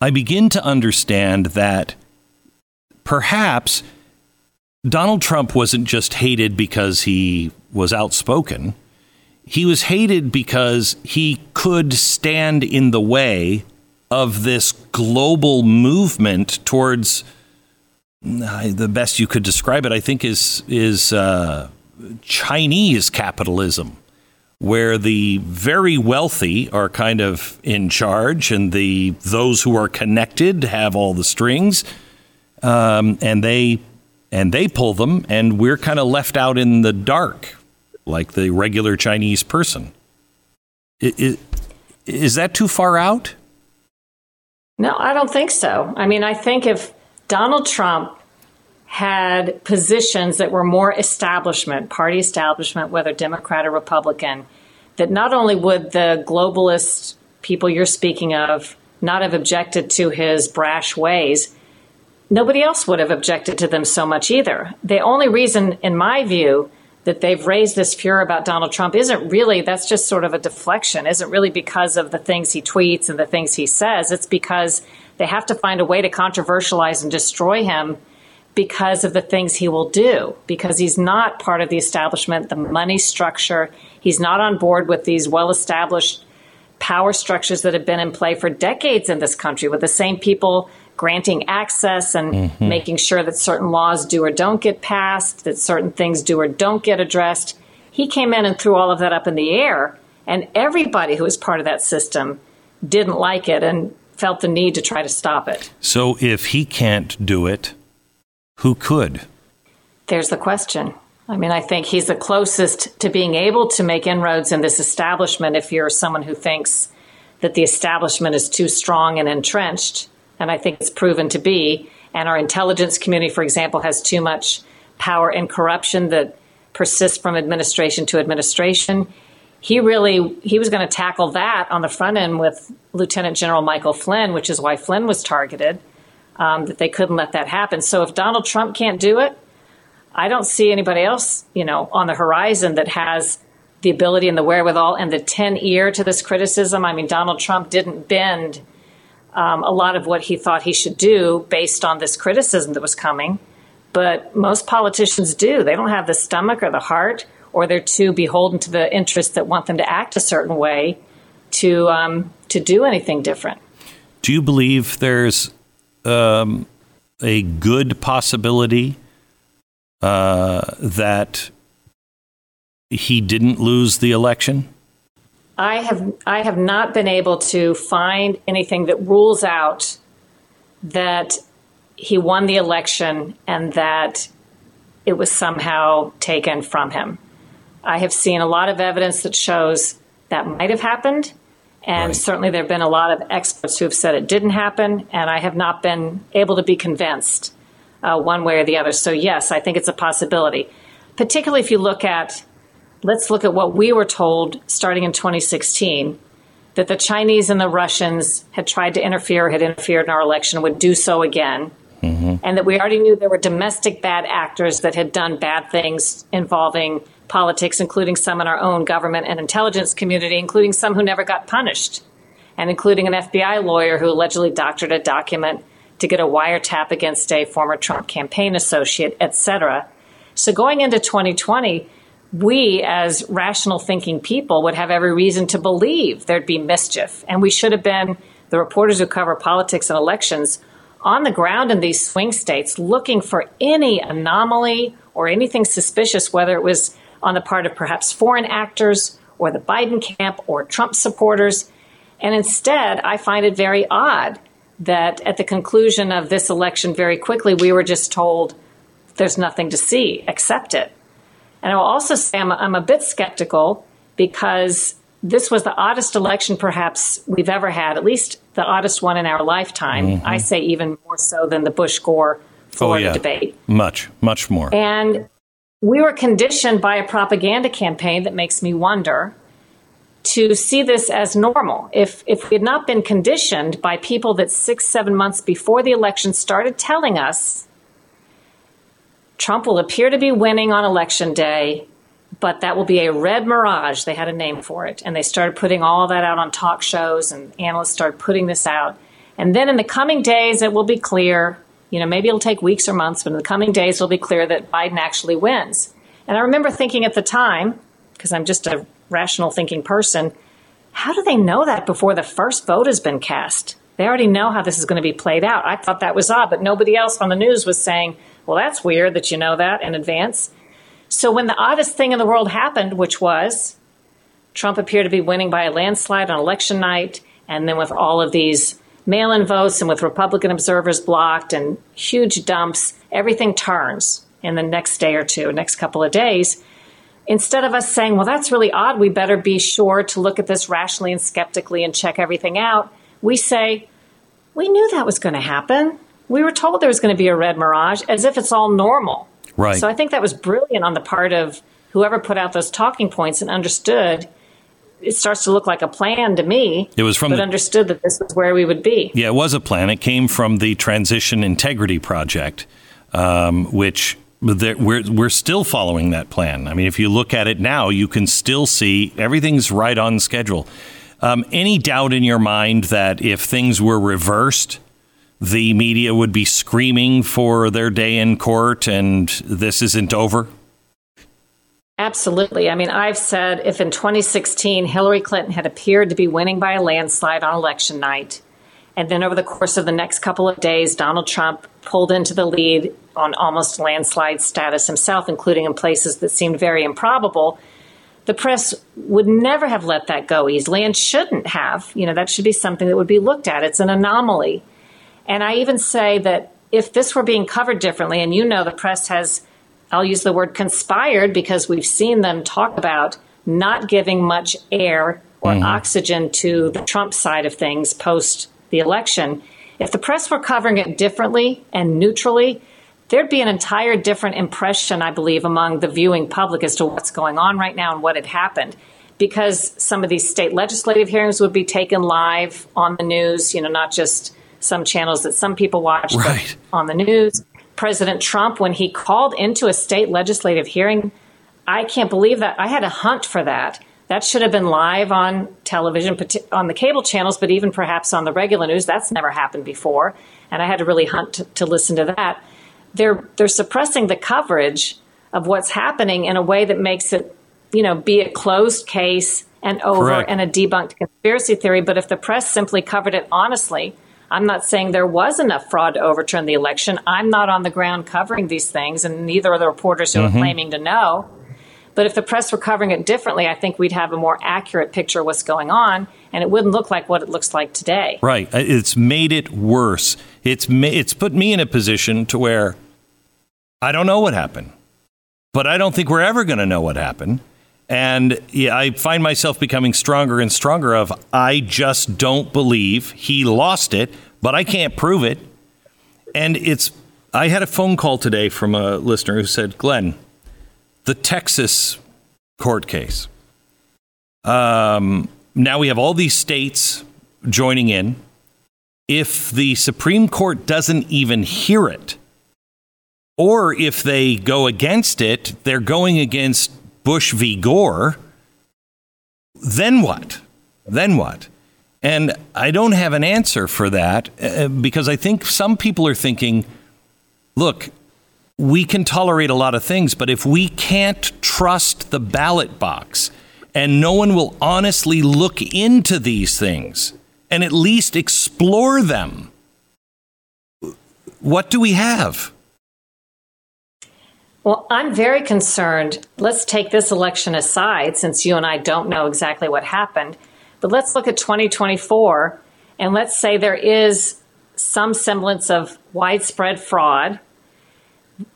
I begin to understand that perhaps Donald Trump wasn't just hated because he was outspoken. He was hated because he could stand in the way of this global movement towards uh, the best you could describe it, I think, is is uh, Chinese capitalism, where the very wealthy are kind of in charge, and the those who are connected have all the strings, um, and they and they pull them, and we're kind of left out in the dark, like the regular Chinese person. Is, is that too far out? No, I don't think so. I mean, I think if Donald Trump had positions that were more establishment, party establishment, whether Democrat or Republican, that not only would the globalist people you're speaking of not have objected to his brash ways, nobody else would have objected to them so much either. The only reason, in my view, that they've raised this furor about Donald Trump isn't really, that's just sort of a deflection, isn't really because of the things he tweets and the things he says. It's because they have to find a way to controversialize and destroy him because of the things he will do, because he's not part of the establishment, the money structure. He's not on board with these well established power structures that have been in play for decades in this country with the same people granting access and mm-hmm. making sure that certain laws do or don't get passed, that certain things do or don't get addressed. He came in and threw all of that up in the air, and everybody who was part of that system didn't like it and felt the need to try to stop it. So if he can't do it, who could? There's the question. I mean, I think he's the closest to being able to make inroads in this establishment if you're someone who thinks that the establishment is too strong and entrenched and I think it's proven to be. And our intelligence community, for example, has too much power and corruption that persists from administration to administration. He really he was going to tackle that on the front end with Lieutenant General Michael Flynn, which is why Flynn was targeted. Um, that they couldn't let that happen. So if Donald Trump can't do it, I don't see anybody else, you know, on the horizon that has the ability and the wherewithal and the 10 ear to this criticism. I mean, Donald Trump didn't bend um, a lot of what he thought he should do based on this criticism that was coming. But most politicians do. They don't have the stomach or the heart, or they're too beholden to the interests that want them to act a certain way to um, to do anything different. Do you believe there's um, a good possibility uh, that he didn't lose the election? I have I have not been able to find anything that rules out that he won the election and that it was somehow taken from him. I have seen a lot of evidence that shows that might have happened, and right. certainly there have been a lot of experts who have said it didn't happen, and I have not been able to be convinced uh, one way or the other. So, yes, I think it's a possibility, particularly if you look at let's look at what we were told starting in 2016 that the Chinese and the Russians had tried to interfere, had interfered in our election, would do so again. Mm-hmm. And that we already knew there were domestic bad actors that had done bad things involving politics, including some in our own government and intelligence community, including some who never got punished, and including an FBI lawyer who allegedly doctored a document to get a wiretap against a former Trump campaign associate, etc. So going into 2020, we as rational thinking people would have every reason to believe there'd be mischief. And we should have been the reporters who cover politics and elections on the ground in these swing states looking for any anomaly or anything suspicious, whether it was on the part of perhaps foreign actors or the Biden camp or Trump supporters. And instead, I find it very odd that at the conclusion of this election, very quickly, we were just told there's nothing to see, accept it. And I will also say I'm, I'm a bit skeptical because this was the oddest election perhaps we've ever had, at least the oddest one in our lifetime. Mm-hmm. I say even more so than the Bush Gore Florida oh, yeah. debate. Much, much more. And we were conditioned by a propaganda campaign that makes me wonder to see this as normal. If if we had not been conditioned by people that six, seven months before the election started telling us Trump will appear to be winning on election day, but that will be a red mirage. They had a name for it. And they started putting all that out on talk shows, and analysts started putting this out. And then in the coming days, it will be clear. You know, maybe it'll take weeks or months, but in the coming days, it'll be clear that Biden actually wins. And I remember thinking at the time, because I'm just a rational thinking person, how do they know that before the first vote has been cast? They already know how this is going to be played out. I thought that was odd, but nobody else on the news was saying, well, that's weird that you know that in advance. So when the oddest thing in the world happened, which was Trump appeared to be winning by a landslide on election night, and then with all of these mail in votes and with Republican observers blocked and huge dumps, everything turns in the next day or two, next couple of days. Instead of us saying, well, that's really odd, we better be sure to look at this rationally and skeptically and check everything out, we say, we knew that was going to happen. We were told there was going to be a red mirage as if it's all normal. Right. So I think that was brilliant on the part of whoever put out those talking points and understood. It starts to look like a plan to me. It was from but the, understood that this was where we would be. Yeah, it was a plan. It came from the Transition Integrity Project, um, which we're we're still following that plan. I mean, if you look at it now, you can still see everything's right on schedule. Um, any doubt in your mind that if things were reversed, the media would be screaming for their day in court and this isn't over? Absolutely. I mean, I've said if in 2016 Hillary Clinton had appeared to be winning by a landslide on election night, and then over the course of the next couple of days, Donald Trump pulled into the lead on almost landslide status himself, including in places that seemed very improbable, the press would never have let that go easily and shouldn't have. You know, that should be something that would be looked at. It's an anomaly. And I even say that if this were being covered differently, and you know the press has, I'll use the word conspired because we've seen them talk about not giving much air or mm-hmm. oxygen to the Trump side of things post the election. If the press were covering it differently and neutrally, there'd be an entire different impression, I believe, among the viewing public as to what's going on right now and what had happened. Because some of these state legislative hearings would be taken live on the news, you know, not just some channels that some people watch right. on the news. President Trump, when he called into a state legislative hearing, I can't believe that. I had to hunt for that. That should have been live on television, on the cable channels, but even perhaps on the regular news. That's never happened before. And I had to really hunt to, to listen to that. They're, they're suppressing the coverage of what's happening in a way that makes it, you know, be a closed case and over Correct. and a debunked conspiracy theory. But if the press simply covered it honestly, I'm not saying there was enough fraud to overturn the election. I'm not on the ground covering these things, and neither are the reporters who mm-hmm. are claiming to know. But if the press were covering it differently, I think we'd have a more accurate picture of what's going on, and it wouldn't look like what it looks like today. Right. Uh, it's made it worse. It's ma- it's put me in a position to where I don't know what happened, but I don't think we're ever going to know what happened. And yeah, I find myself becoming stronger and stronger of I just don't believe he lost it, but I can't prove it. And it's I had a phone call today from a listener who said, "Glenn, the Texas court case. Um, now we have all these states joining in. If the Supreme Court doesn't even hear it, or if they go against it, they're going against Bush v. Gore, then what? Then what? And I don't have an answer for that uh, because I think some people are thinking, look, we can tolerate a lot of things, but if we can't trust the ballot box and no one will honestly look into these things and at least explore them, what do we have? Well, I'm very concerned. Let's take this election aside since you and I don't know exactly what happened. But let's look at 2024 and let's say there is some semblance of widespread fraud.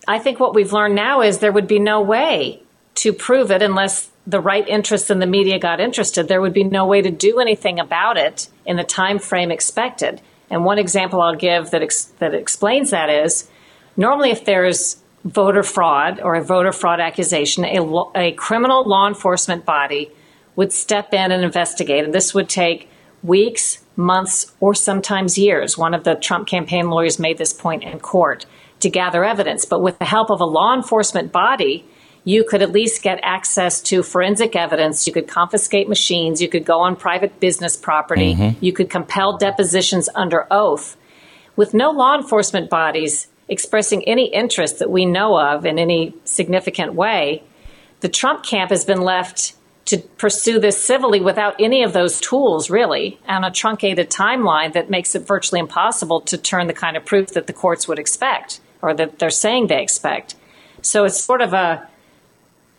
I think what we've learned now is there would be no way to prove it unless the right interests in the media got interested. There would be no way to do anything about it in the time frame expected. And one example I'll give that ex- that explains that is normally if there's voter fraud or a voter fraud accusation, a, a criminal law enforcement body would step in and investigate. And this would take weeks, months, or sometimes years. One of the Trump campaign lawyers made this point in court to gather evidence. But with the help of a law enforcement body, you could at least get access to forensic evidence. You could confiscate machines. You could go on private business property. Mm-hmm. You could compel depositions under oath. With no law enforcement bodies expressing any interest that we know of in any significant way, the Trump camp has been left to pursue this civilly without any of those tools, really, and a truncated timeline that makes it virtually impossible to turn the kind of proof that the courts would expect or that they're saying they expect. So it's sort of a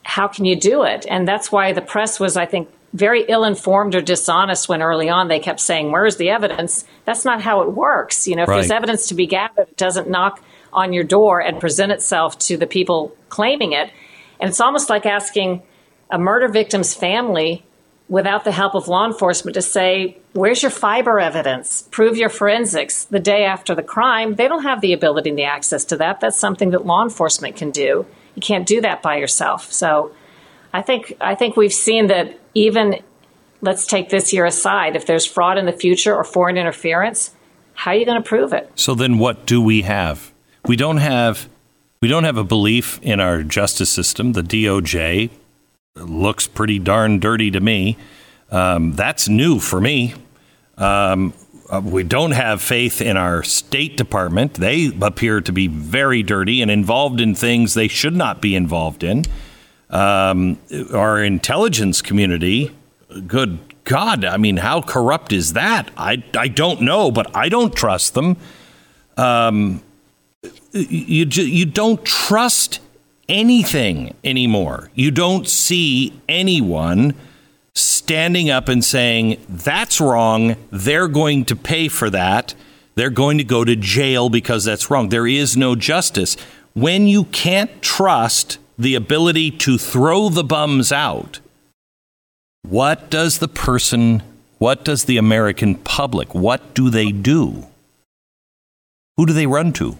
how can you do it? And that's why the press was, I think, very ill informed or dishonest when early on they kept saying, Where's the evidence? That's not how it works. You know, if right. there's evidence to be gathered, it doesn't knock on your door and present itself to the people claiming it. And it's almost like asking, a murder victim's family without the help of law enforcement to say, Where's your fiber evidence? Prove your forensics the day after the crime. They don't have the ability and the access to that. That's something that law enforcement can do. You can't do that by yourself. So I think I think we've seen that even let's take this year aside, if there's fraud in the future or foreign interference, how are you going to prove it? So then what do we have? We don't have we don't have a belief in our justice system, the DOJ, looks pretty darn dirty to me. Um, that's new for me. Um, uh, we don't have faith in our State Department. They appear to be very dirty and involved in things they should not be involved in. Um, our intelligence community, good God, I mean, how corrupt is that? I, I don't know, but I don't trust them. Um, you, you don't trust anything anymore. You don't see anyone standing up and saying, that's wrong. They're going to pay for that. They're going to go to jail because that's wrong. There is no justice. When you can't trust the ability to throw the bums out, what does the person, what does the American public, what do they do? Who do they run to?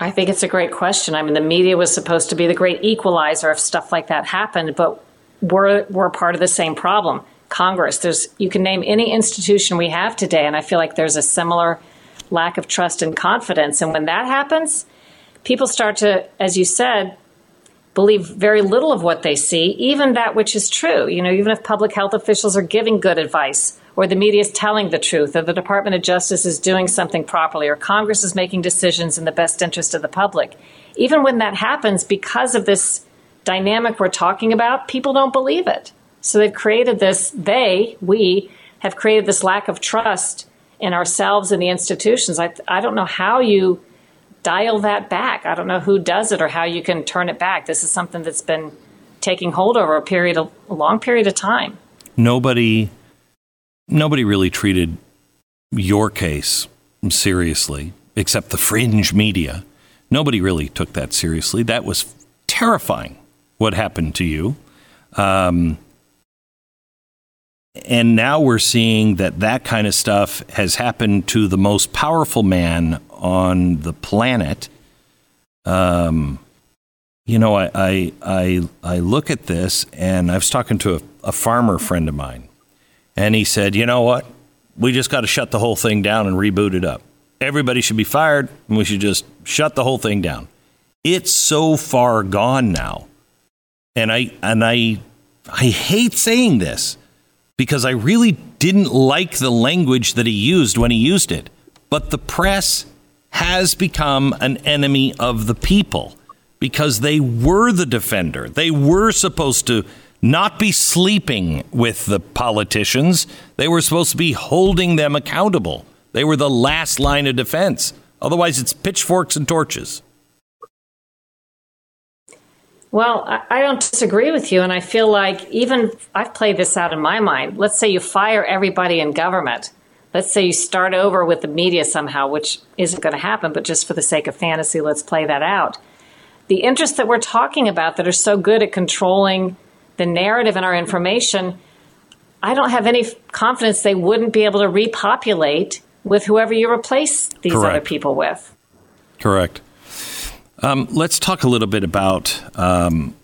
I think it's a great question. I mean, the media was supposed to be the great equalizer if stuff like that happened, but we're we're part of the same problem. Congress, there's you can name any institution we have today, and I feel like there's a similar lack of trust and confidence. And when that happens, people start to, as you said, believe very little of what they see, even that which is true. You know, even if public health officials are giving good advice, or the media is telling the truth, or the Department of Justice is doing something properly, or Congress is making decisions in the best interest of the public. Even when that happens, because of this dynamic we're talking about, people don't believe it. So they've created this, they, we, have created this lack of trust in ourselves and the institutions. I, I don't know how you dial that back. I don't know who does it or how you can turn it back. This is something that's been taking hold over a period, of, a long period of time. Nobody nobody really treated your case seriously, except the fringe media. Nobody really took that seriously. That was terrifying what happened to you. Um, and now we're seeing that that kind of stuff has happened to the most powerful man on the planet. Um, you know, I, I, I, I look at this, and I was talking to a, a farmer friend of mine and he said, you know what? We just got to shut the whole thing down and reboot it up. Everybody should be fired, and we should just shut the whole thing down. It's so far gone now. And I and I I hate saying this because I really didn't like the language that he used when he used it. But the press has become an enemy of the people because they were the defender. They were supposed to not be sleeping with the politicians. They were supposed to be holding them accountable. They were the last line of defense. Otherwise, it's pitchforks and torches. Well, I don't disagree with you. And I feel like even I've played this out in my mind. Let's say you fire everybody in government. let's say you start over with the media somehow, which isn't going to happen, but just for the sake of fantasy, let's play that out. The interests that we're talking about that are so good at controlling the narrative and our information, I don't have any confidence they wouldn't be able to repopulate with whoever you replace these Correct. other people with. Correct. Um, let's talk a little bit about um,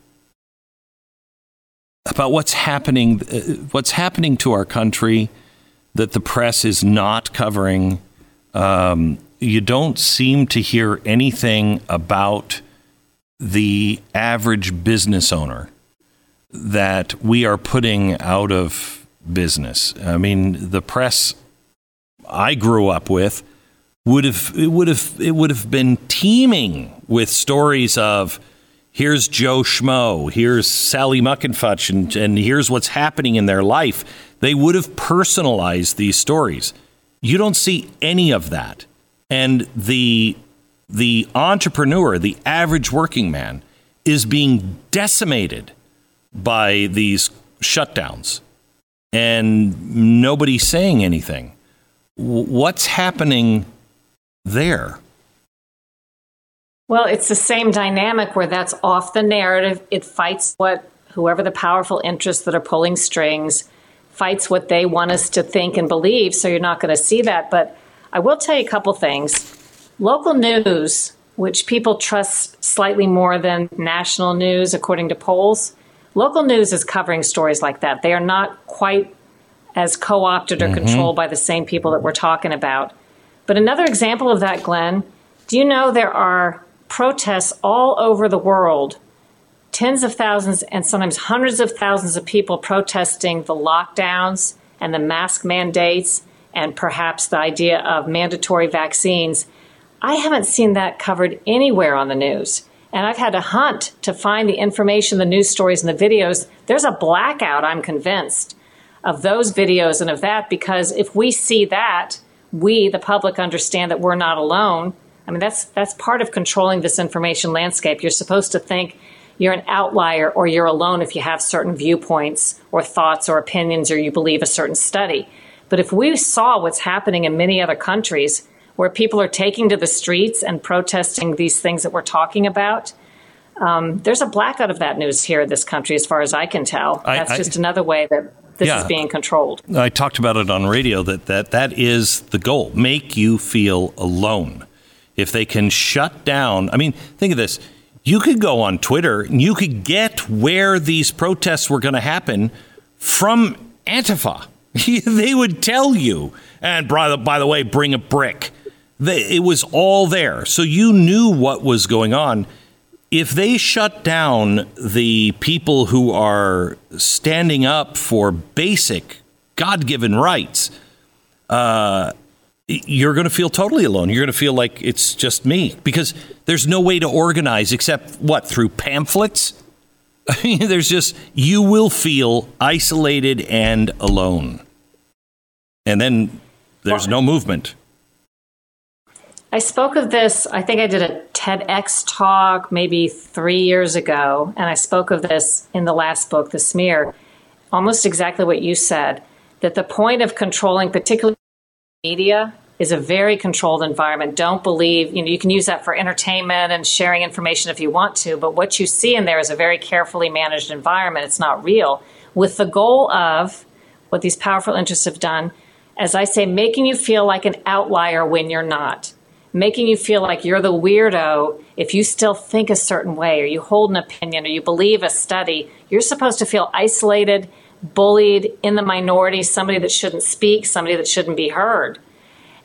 about what's happening. Uh, what's happening to our country that the press is not covering. Um, you don't seem to hear anything about the average business owner that we are putting out of business. I mean, the press I grew up with would have it would have it would have been teeming with stories of here's Joe Schmo, here's Sally Muckenfutch, and, and here's what's happening in their life. They would have personalized these stories. You don't see any of that. And the the entrepreneur, the average working man, is being decimated by these shutdowns. And nobody's saying anything. What's happening there? Well, it's the same dynamic where that's off the narrative. It fights what whoever the powerful interests that are pulling strings fights what they want us to think and believe. So you're not going to see that. But I will tell you a couple things. Local news, which people trust slightly more than national news, according to polls, local news is covering stories like that. They are not quite as co opted or mm-hmm. controlled by the same people that we're talking about. But another example of that, Glenn, do you know there are protests all over the world, tens of thousands and sometimes hundreds of thousands of people protesting the lockdowns and the mask mandates and perhaps the idea of mandatory vaccines. I haven't seen that covered anywhere on the news. And I've had to hunt to find the information, the news stories, and the videos. There's a blackout, I'm convinced, of those videos and of that because if we see that, we, the public, understand that we're not alone I mean, that's that's part of controlling this information landscape. You're supposed to think you're an outlier or you're alone if you have certain viewpoints or thoughts or opinions or you believe a certain study. But if we saw what's happening in many other countries where people are taking to the streets and protesting these things that we're talking about, um, there's a blackout of that news here in this country, as far as I can tell. That's I, just another way that this yeah, is being controlled. I talked about it on radio that, that that is the goal make you feel alone if they can shut down, I mean, think of this. You could go on Twitter and you could get where these protests were going to happen from Antifa. they would tell you, and by the, by the way, bring a brick. They, it was all there. So you knew what was going on. If they shut down the people who are standing up for basic God given rights, uh, you're going to feel totally alone. You're going to feel like it's just me because there's no way to organize except what through pamphlets. I mean, there's just you will feel isolated and alone, and then there's no movement. I spoke of this. I think I did a TEDx talk maybe three years ago, and I spoke of this in the last book, The Smear. Almost exactly what you said. That the point of controlling, particularly media is a very controlled environment. Don't believe, you know, you can use that for entertainment and sharing information if you want to, but what you see in there is a very carefully managed environment. It's not real. With the goal of what these powerful interests have done, as I say, making you feel like an outlier when you're not, making you feel like you're the weirdo if you still think a certain way or you hold an opinion or you believe a study. You're supposed to feel isolated, bullied, in the minority, somebody that shouldn't speak, somebody that shouldn't be heard.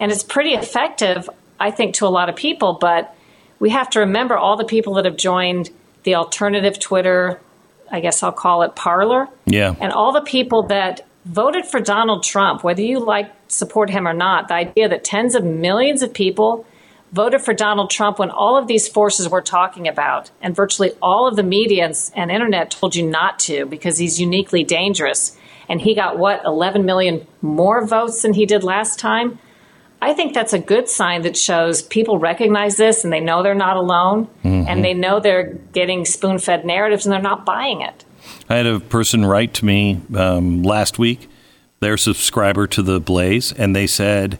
And it's pretty effective, I think, to a lot of people. But we have to remember all the people that have joined the alternative Twitter, I guess I'll call it Parler. Yeah. And all the people that voted for Donald Trump, whether you like support him or not, the idea that tens of millions of people voted for Donald Trump when all of these forces we're talking about, and virtually all of the media and, and internet told you not to because he's uniquely dangerous. And he got what, 11 million more votes than he did last time? I think that's a good sign that shows people recognize this and they know they're not alone mm-hmm. and they know they're getting spoon fed narratives and they're not buying it. I had a person write to me um, last week their subscriber to the Blaze, and they said,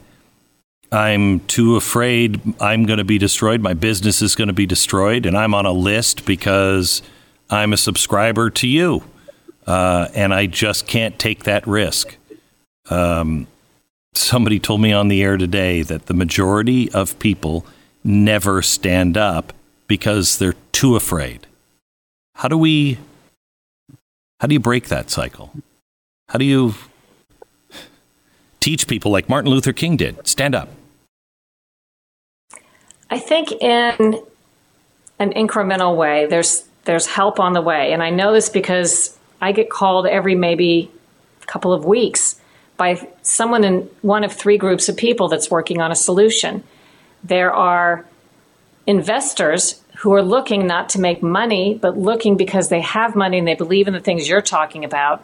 I'm too afraid I'm going to be destroyed. My business is going to be destroyed, and I'm on a list because I'm a subscriber to you, uh, and I just can't take that risk. Um, somebody told me on the air today that the majority of people never stand up because they're too afraid. How do we how do you break that cycle? How do you teach people like Martin Luther King did? Stand up. I think in an incremental way, there's there's help on the way, and I know this because I get called every maybe couple of weeks by someone in one of three groups of people that's working on a solution. There are investors who are looking not to make money, but looking because they have money and they believe in the things you're talking about.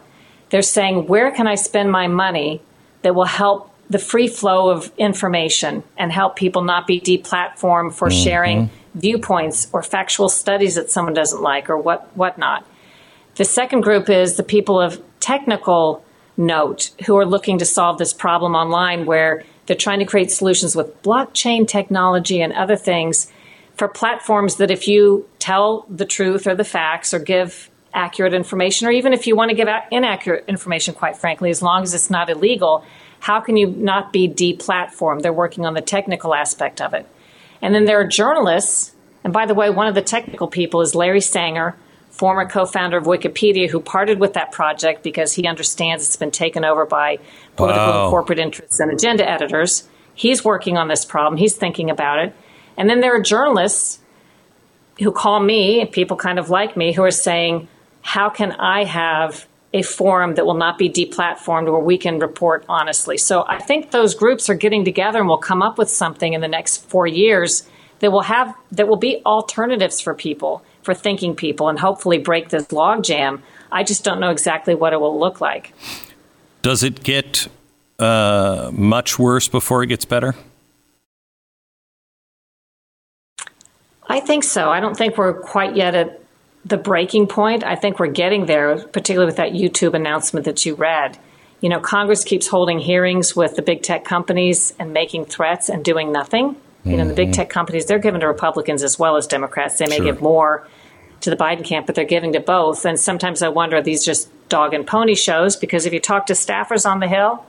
They're saying, where can I spend my money that will help the free flow of information and help people not be deplatformed for mm-hmm. sharing viewpoints or factual studies that someone doesn't like or what whatnot. The second group is the people of technical note who are looking to solve this problem online where they're trying to create solutions with blockchain technology and other things for platforms that if you tell the truth or the facts or give accurate information, or even if you want to give inaccurate information, quite frankly, as long as it's not illegal, how can you not be deplatformed? They're working on the technical aspect of it. And then there are journalists, and by the way, one of the technical people is Larry Sanger, former co founder of Wikipedia, who parted with that project because he understands it's been taken over by political wow. and corporate interests and agenda editors. He's working on this problem, he's thinking about it. And then there are journalists who call me, people kind of like me, who are saying, How can I have a forum that will not be deplatformed where we can report honestly? So I think those groups are getting together and will come up with something in the next four years that will have that will be alternatives for people for thinking people and hopefully break this logjam. I just don't know exactly what it will look like. Does it get uh, much worse before it gets better? I think so. I don't think we're quite yet at the breaking point. I think we're getting there, particularly with that YouTube announcement that you read. You know, Congress keeps holding hearings with the big tech companies and making threats and doing nothing. You know, the big mm-hmm. tech companies, they're given to Republicans as well as Democrats. They may sure. give more to the Biden camp, but they're giving to both. And sometimes I wonder, are these just dog and pony shows? Because if you talk to staffers on the Hill,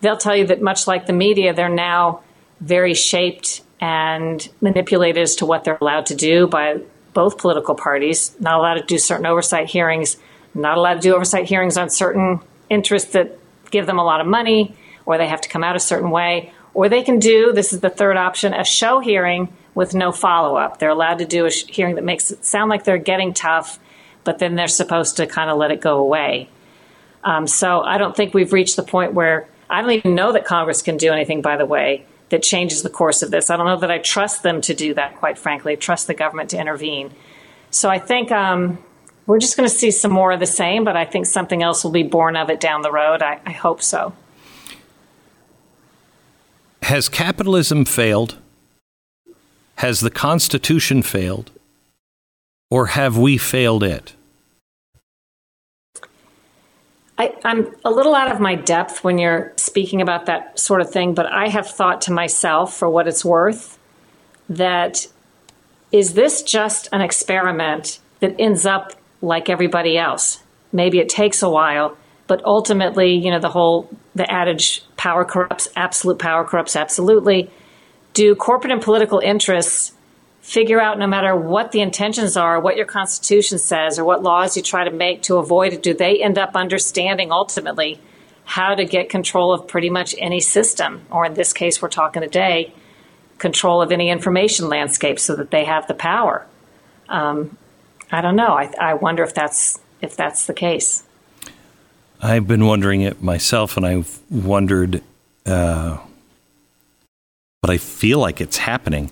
they'll tell you that much like the media, they're now very shaped and manipulated as to what they're allowed to do by both political parties, not allowed to do certain oversight hearings, not allowed to do oversight hearings on certain interests that give them a lot of money, or they have to come out a certain way, or they can do this is the third option a show hearing with no follow up. They're allowed to do a hearing that makes it sound like they're getting tough, but then they're supposed to kind of let it go away. Um, so I don't think we've reached the point where I don't even know that Congress can do anything, by the way, that changes the course of this. I don't know that I trust them to do that, quite frankly. I trust the government to intervene. So I think um, we're just going to see some more of the same, but I think something else will be born of it down the road. I, I hope so. Has capitalism failed? Has the Constitution failed? Or have we failed it? I, am a little out of my depth when you're speaking about that sort of thing, but I have thought to myself, for what it's worth, that is this just an experiment that ends up like everybody else? Maybe it takes a while, but ultimately, you know, the whole the adage power corrupts, absolute power corrupts absolutely do corporate and political interests figure out no matter what the intentions are, what your constitution says, or what laws you try to make to avoid it, do they end up understanding ultimately how to get control of pretty much any system, or in this case, we're talking today, control of any information landscape so that they have the power? Um, I don't know. I, I wonder if that's if that's the case. I've been wondering it myself, and I've wondered. Uh, but I feel like it's happening.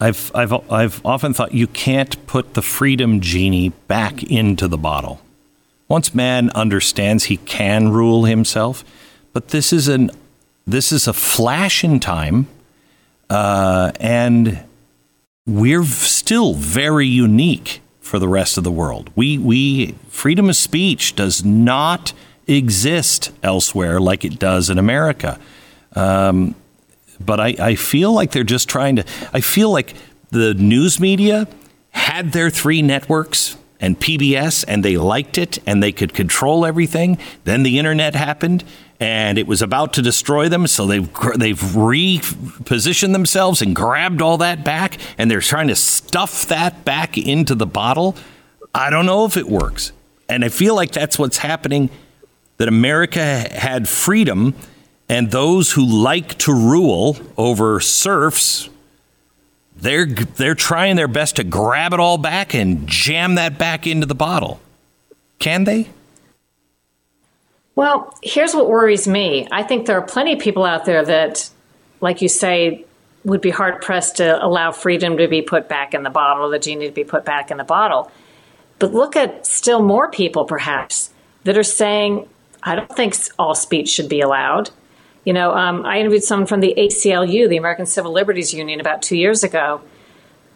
I've, I've, I've often thought you can't put the freedom genie back into the bottle. Once man understands he can rule himself, but this is an this is a flash in time, uh, and we're still very unique for the rest of the world. We we freedom of speech does not exist elsewhere like it does in America. Um, but I, I feel like they're just trying to. I feel like the news media had their three networks and PBS, and they liked it, and they could control everything. Then the internet happened, and it was about to destroy them. So they've they've repositioned themselves and grabbed all that back, and they're trying to stuff that back into the bottle. I don't know if it works, and I feel like that's what's happening. That America had freedom, and those who like to rule over serfs they're they're trying their best to grab it all back and jam that back into the bottle. Can they? Well, here's what worries me. I think there are plenty of people out there that, like you say, would be hard pressed to allow freedom to be put back in the bottle, the genie to be put back in the bottle. But look at still more people, perhaps, that are saying, I don't think all speech should be allowed. You know, um, I interviewed someone from the ACLU, the American Civil Liberties Union, about two years ago,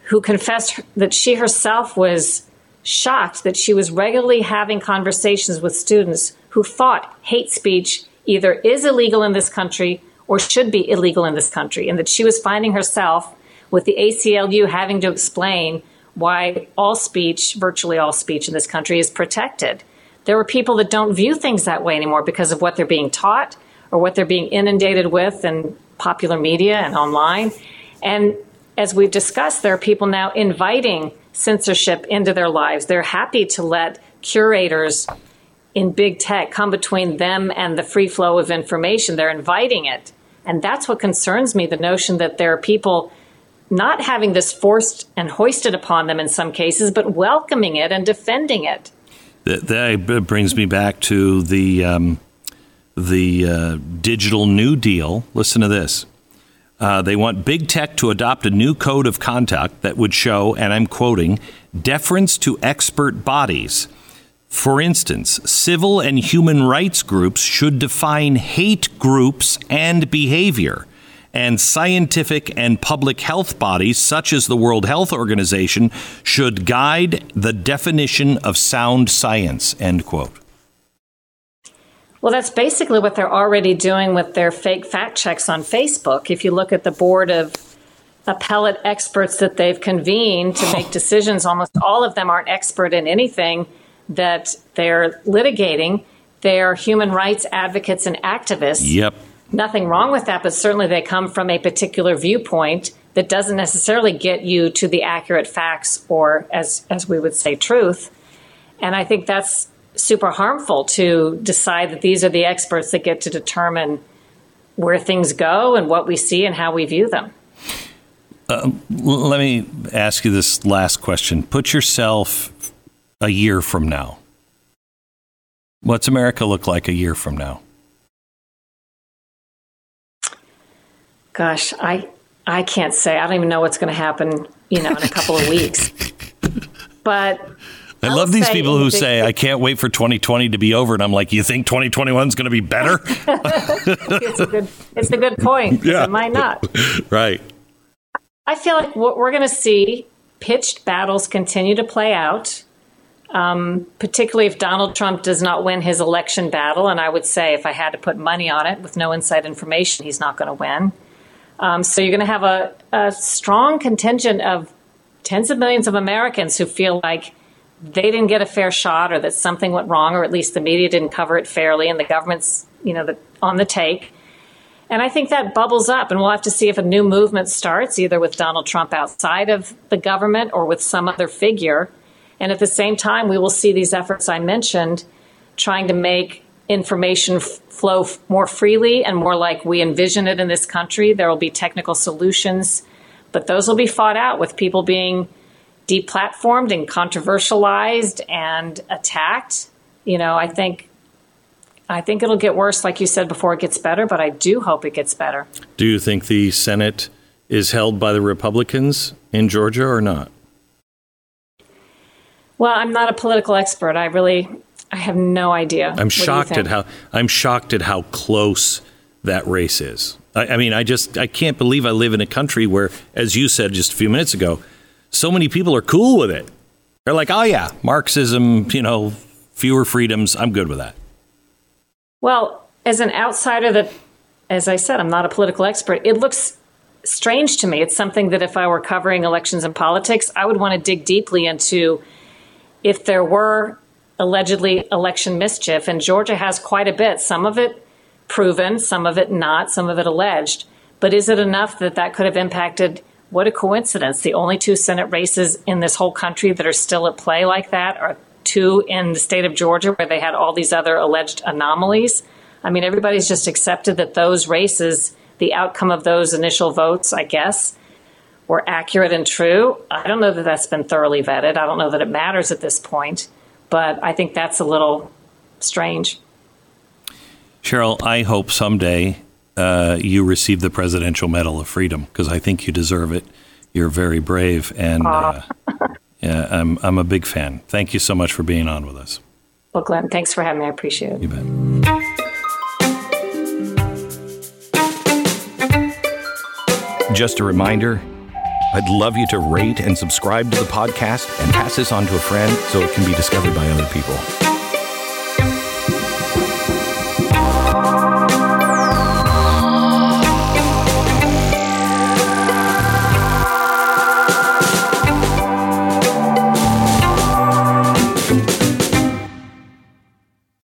who confessed that she herself was shocked that she was regularly having conversations with students who thought hate speech either is illegal in this country or should be illegal in this country, and that she was finding herself with the ACLU having to explain why all speech, virtually all speech in this country, is protected. There are people that don't view things that way anymore because of what they're being taught or what they're being inundated with in popular media and online. And as we've discussed, there are people now inviting censorship into their lives. They're happy to let curators in big tech come between them and the free flow of information. They're inviting it. And that's what concerns me the notion that there are people not having this forced and hoisted upon them in some cases, but welcoming it and defending it. That, that brings me back to the um, the uh, digital New Deal. Listen to this. Uh, they want big tech to adopt a new code of conduct that would show, and I'm quoting, deference to expert bodies. For instance, civil and human rights groups should define hate groups and behavior, and scientific and public health bodies, such as the World Health Organization, should guide the definition of sound science. End quote. Well, that's basically what they're already doing with their fake fact checks on Facebook. If you look at the board of appellate experts that they've convened to make oh. decisions, almost all of them aren't expert in anything that they're litigating. They're human rights advocates and activists. Yep. Nothing wrong with that, but certainly they come from a particular viewpoint that doesn't necessarily get you to the accurate facts or, as, as we would say, truth. And I think that's super harmful to decide that these are the experts that get to determine where things go and what we see and how we view them. Uh, let me ask you this last question. Put yourself a year from now. What's America look like a year from now? Gosh, I I can't say. I don't even know what's going to happen, you know, in a couple of weeks. But I love these people who say, I can't wait for 2020 to be over. And I'm like, you think 2021 is going to be better? it's, a good, it's a good point. Yeah. It might not. right. I feel like what we're going to see pitched battles continue to play out, um, particularly if Donald Trump does not win his election battle. And I would say, if I had to put money on it with no inside information, he's not going to win. Um, so you're going to have a, a strong contingent of tens of millions of Americans who feel like they didn't get a fair shot or that something went wrong or at least the media didn't cover it fairly and the government's you know the, on the take. And i think that bubbles up and we'll have to see if a new movement starts either with donald trump outside of the government or with some other figure. And at the same time we will see these efforts i mentioned trying to make information f- flow f- more freely and more like we envision it in this country. There will be technical solutions but those will be fought out with people being deplatformed and controversialized and attacked, you know, I think I think it'll get worse, like you said before it gets better, but I do hope it gets better. Do you think the Senate is held by the Republicans in Georgia or not? Well, I'm not a political expert. I really I have no idea. I'm shocked at how I'm shocked at how close that race is. I, I mean, I just I can't believe I live in a country where, as you said just a few minutes ago, so many people are cool with it. They're like, oh, yeah, Marxism, you know, fewer freedoms. I'm good with that. Well, as an outsider that as I said, I'm not a political expert. It looks strange to me. It's something that if I were covering elections and politics, I would want to dig deeply into if there were allegedly election mischief, and Georgia has quite a bit, some of it proven, some of it not, some of it alleged. But is it enough that that could have impacted? What a coincidence. The only two Senate races in this whole country that are still at play like that are two in the state of Georgia, where they had all these other alleged anomalies. I mean, everybody's just accepted that those races, the outcome of those initial votes, I guess, were accurate and true. I don't know that that's been thoroughly vetted. I don't know that it matters at this point, but I think that's a little strange. Sharyl, I hope someday uh, you receive the Presidential Medal of Freedom because I think you deserve it. You're very brave, and uh, yeah, I'm I'm a big fan. Thank you so much for being on with us. Well, Glenn, thanks for having me. I appreciate it. You bet. Just a reminder I'd love you to rate and subscribe to the podcast and pass this on to a friend so it can be discovered by other people.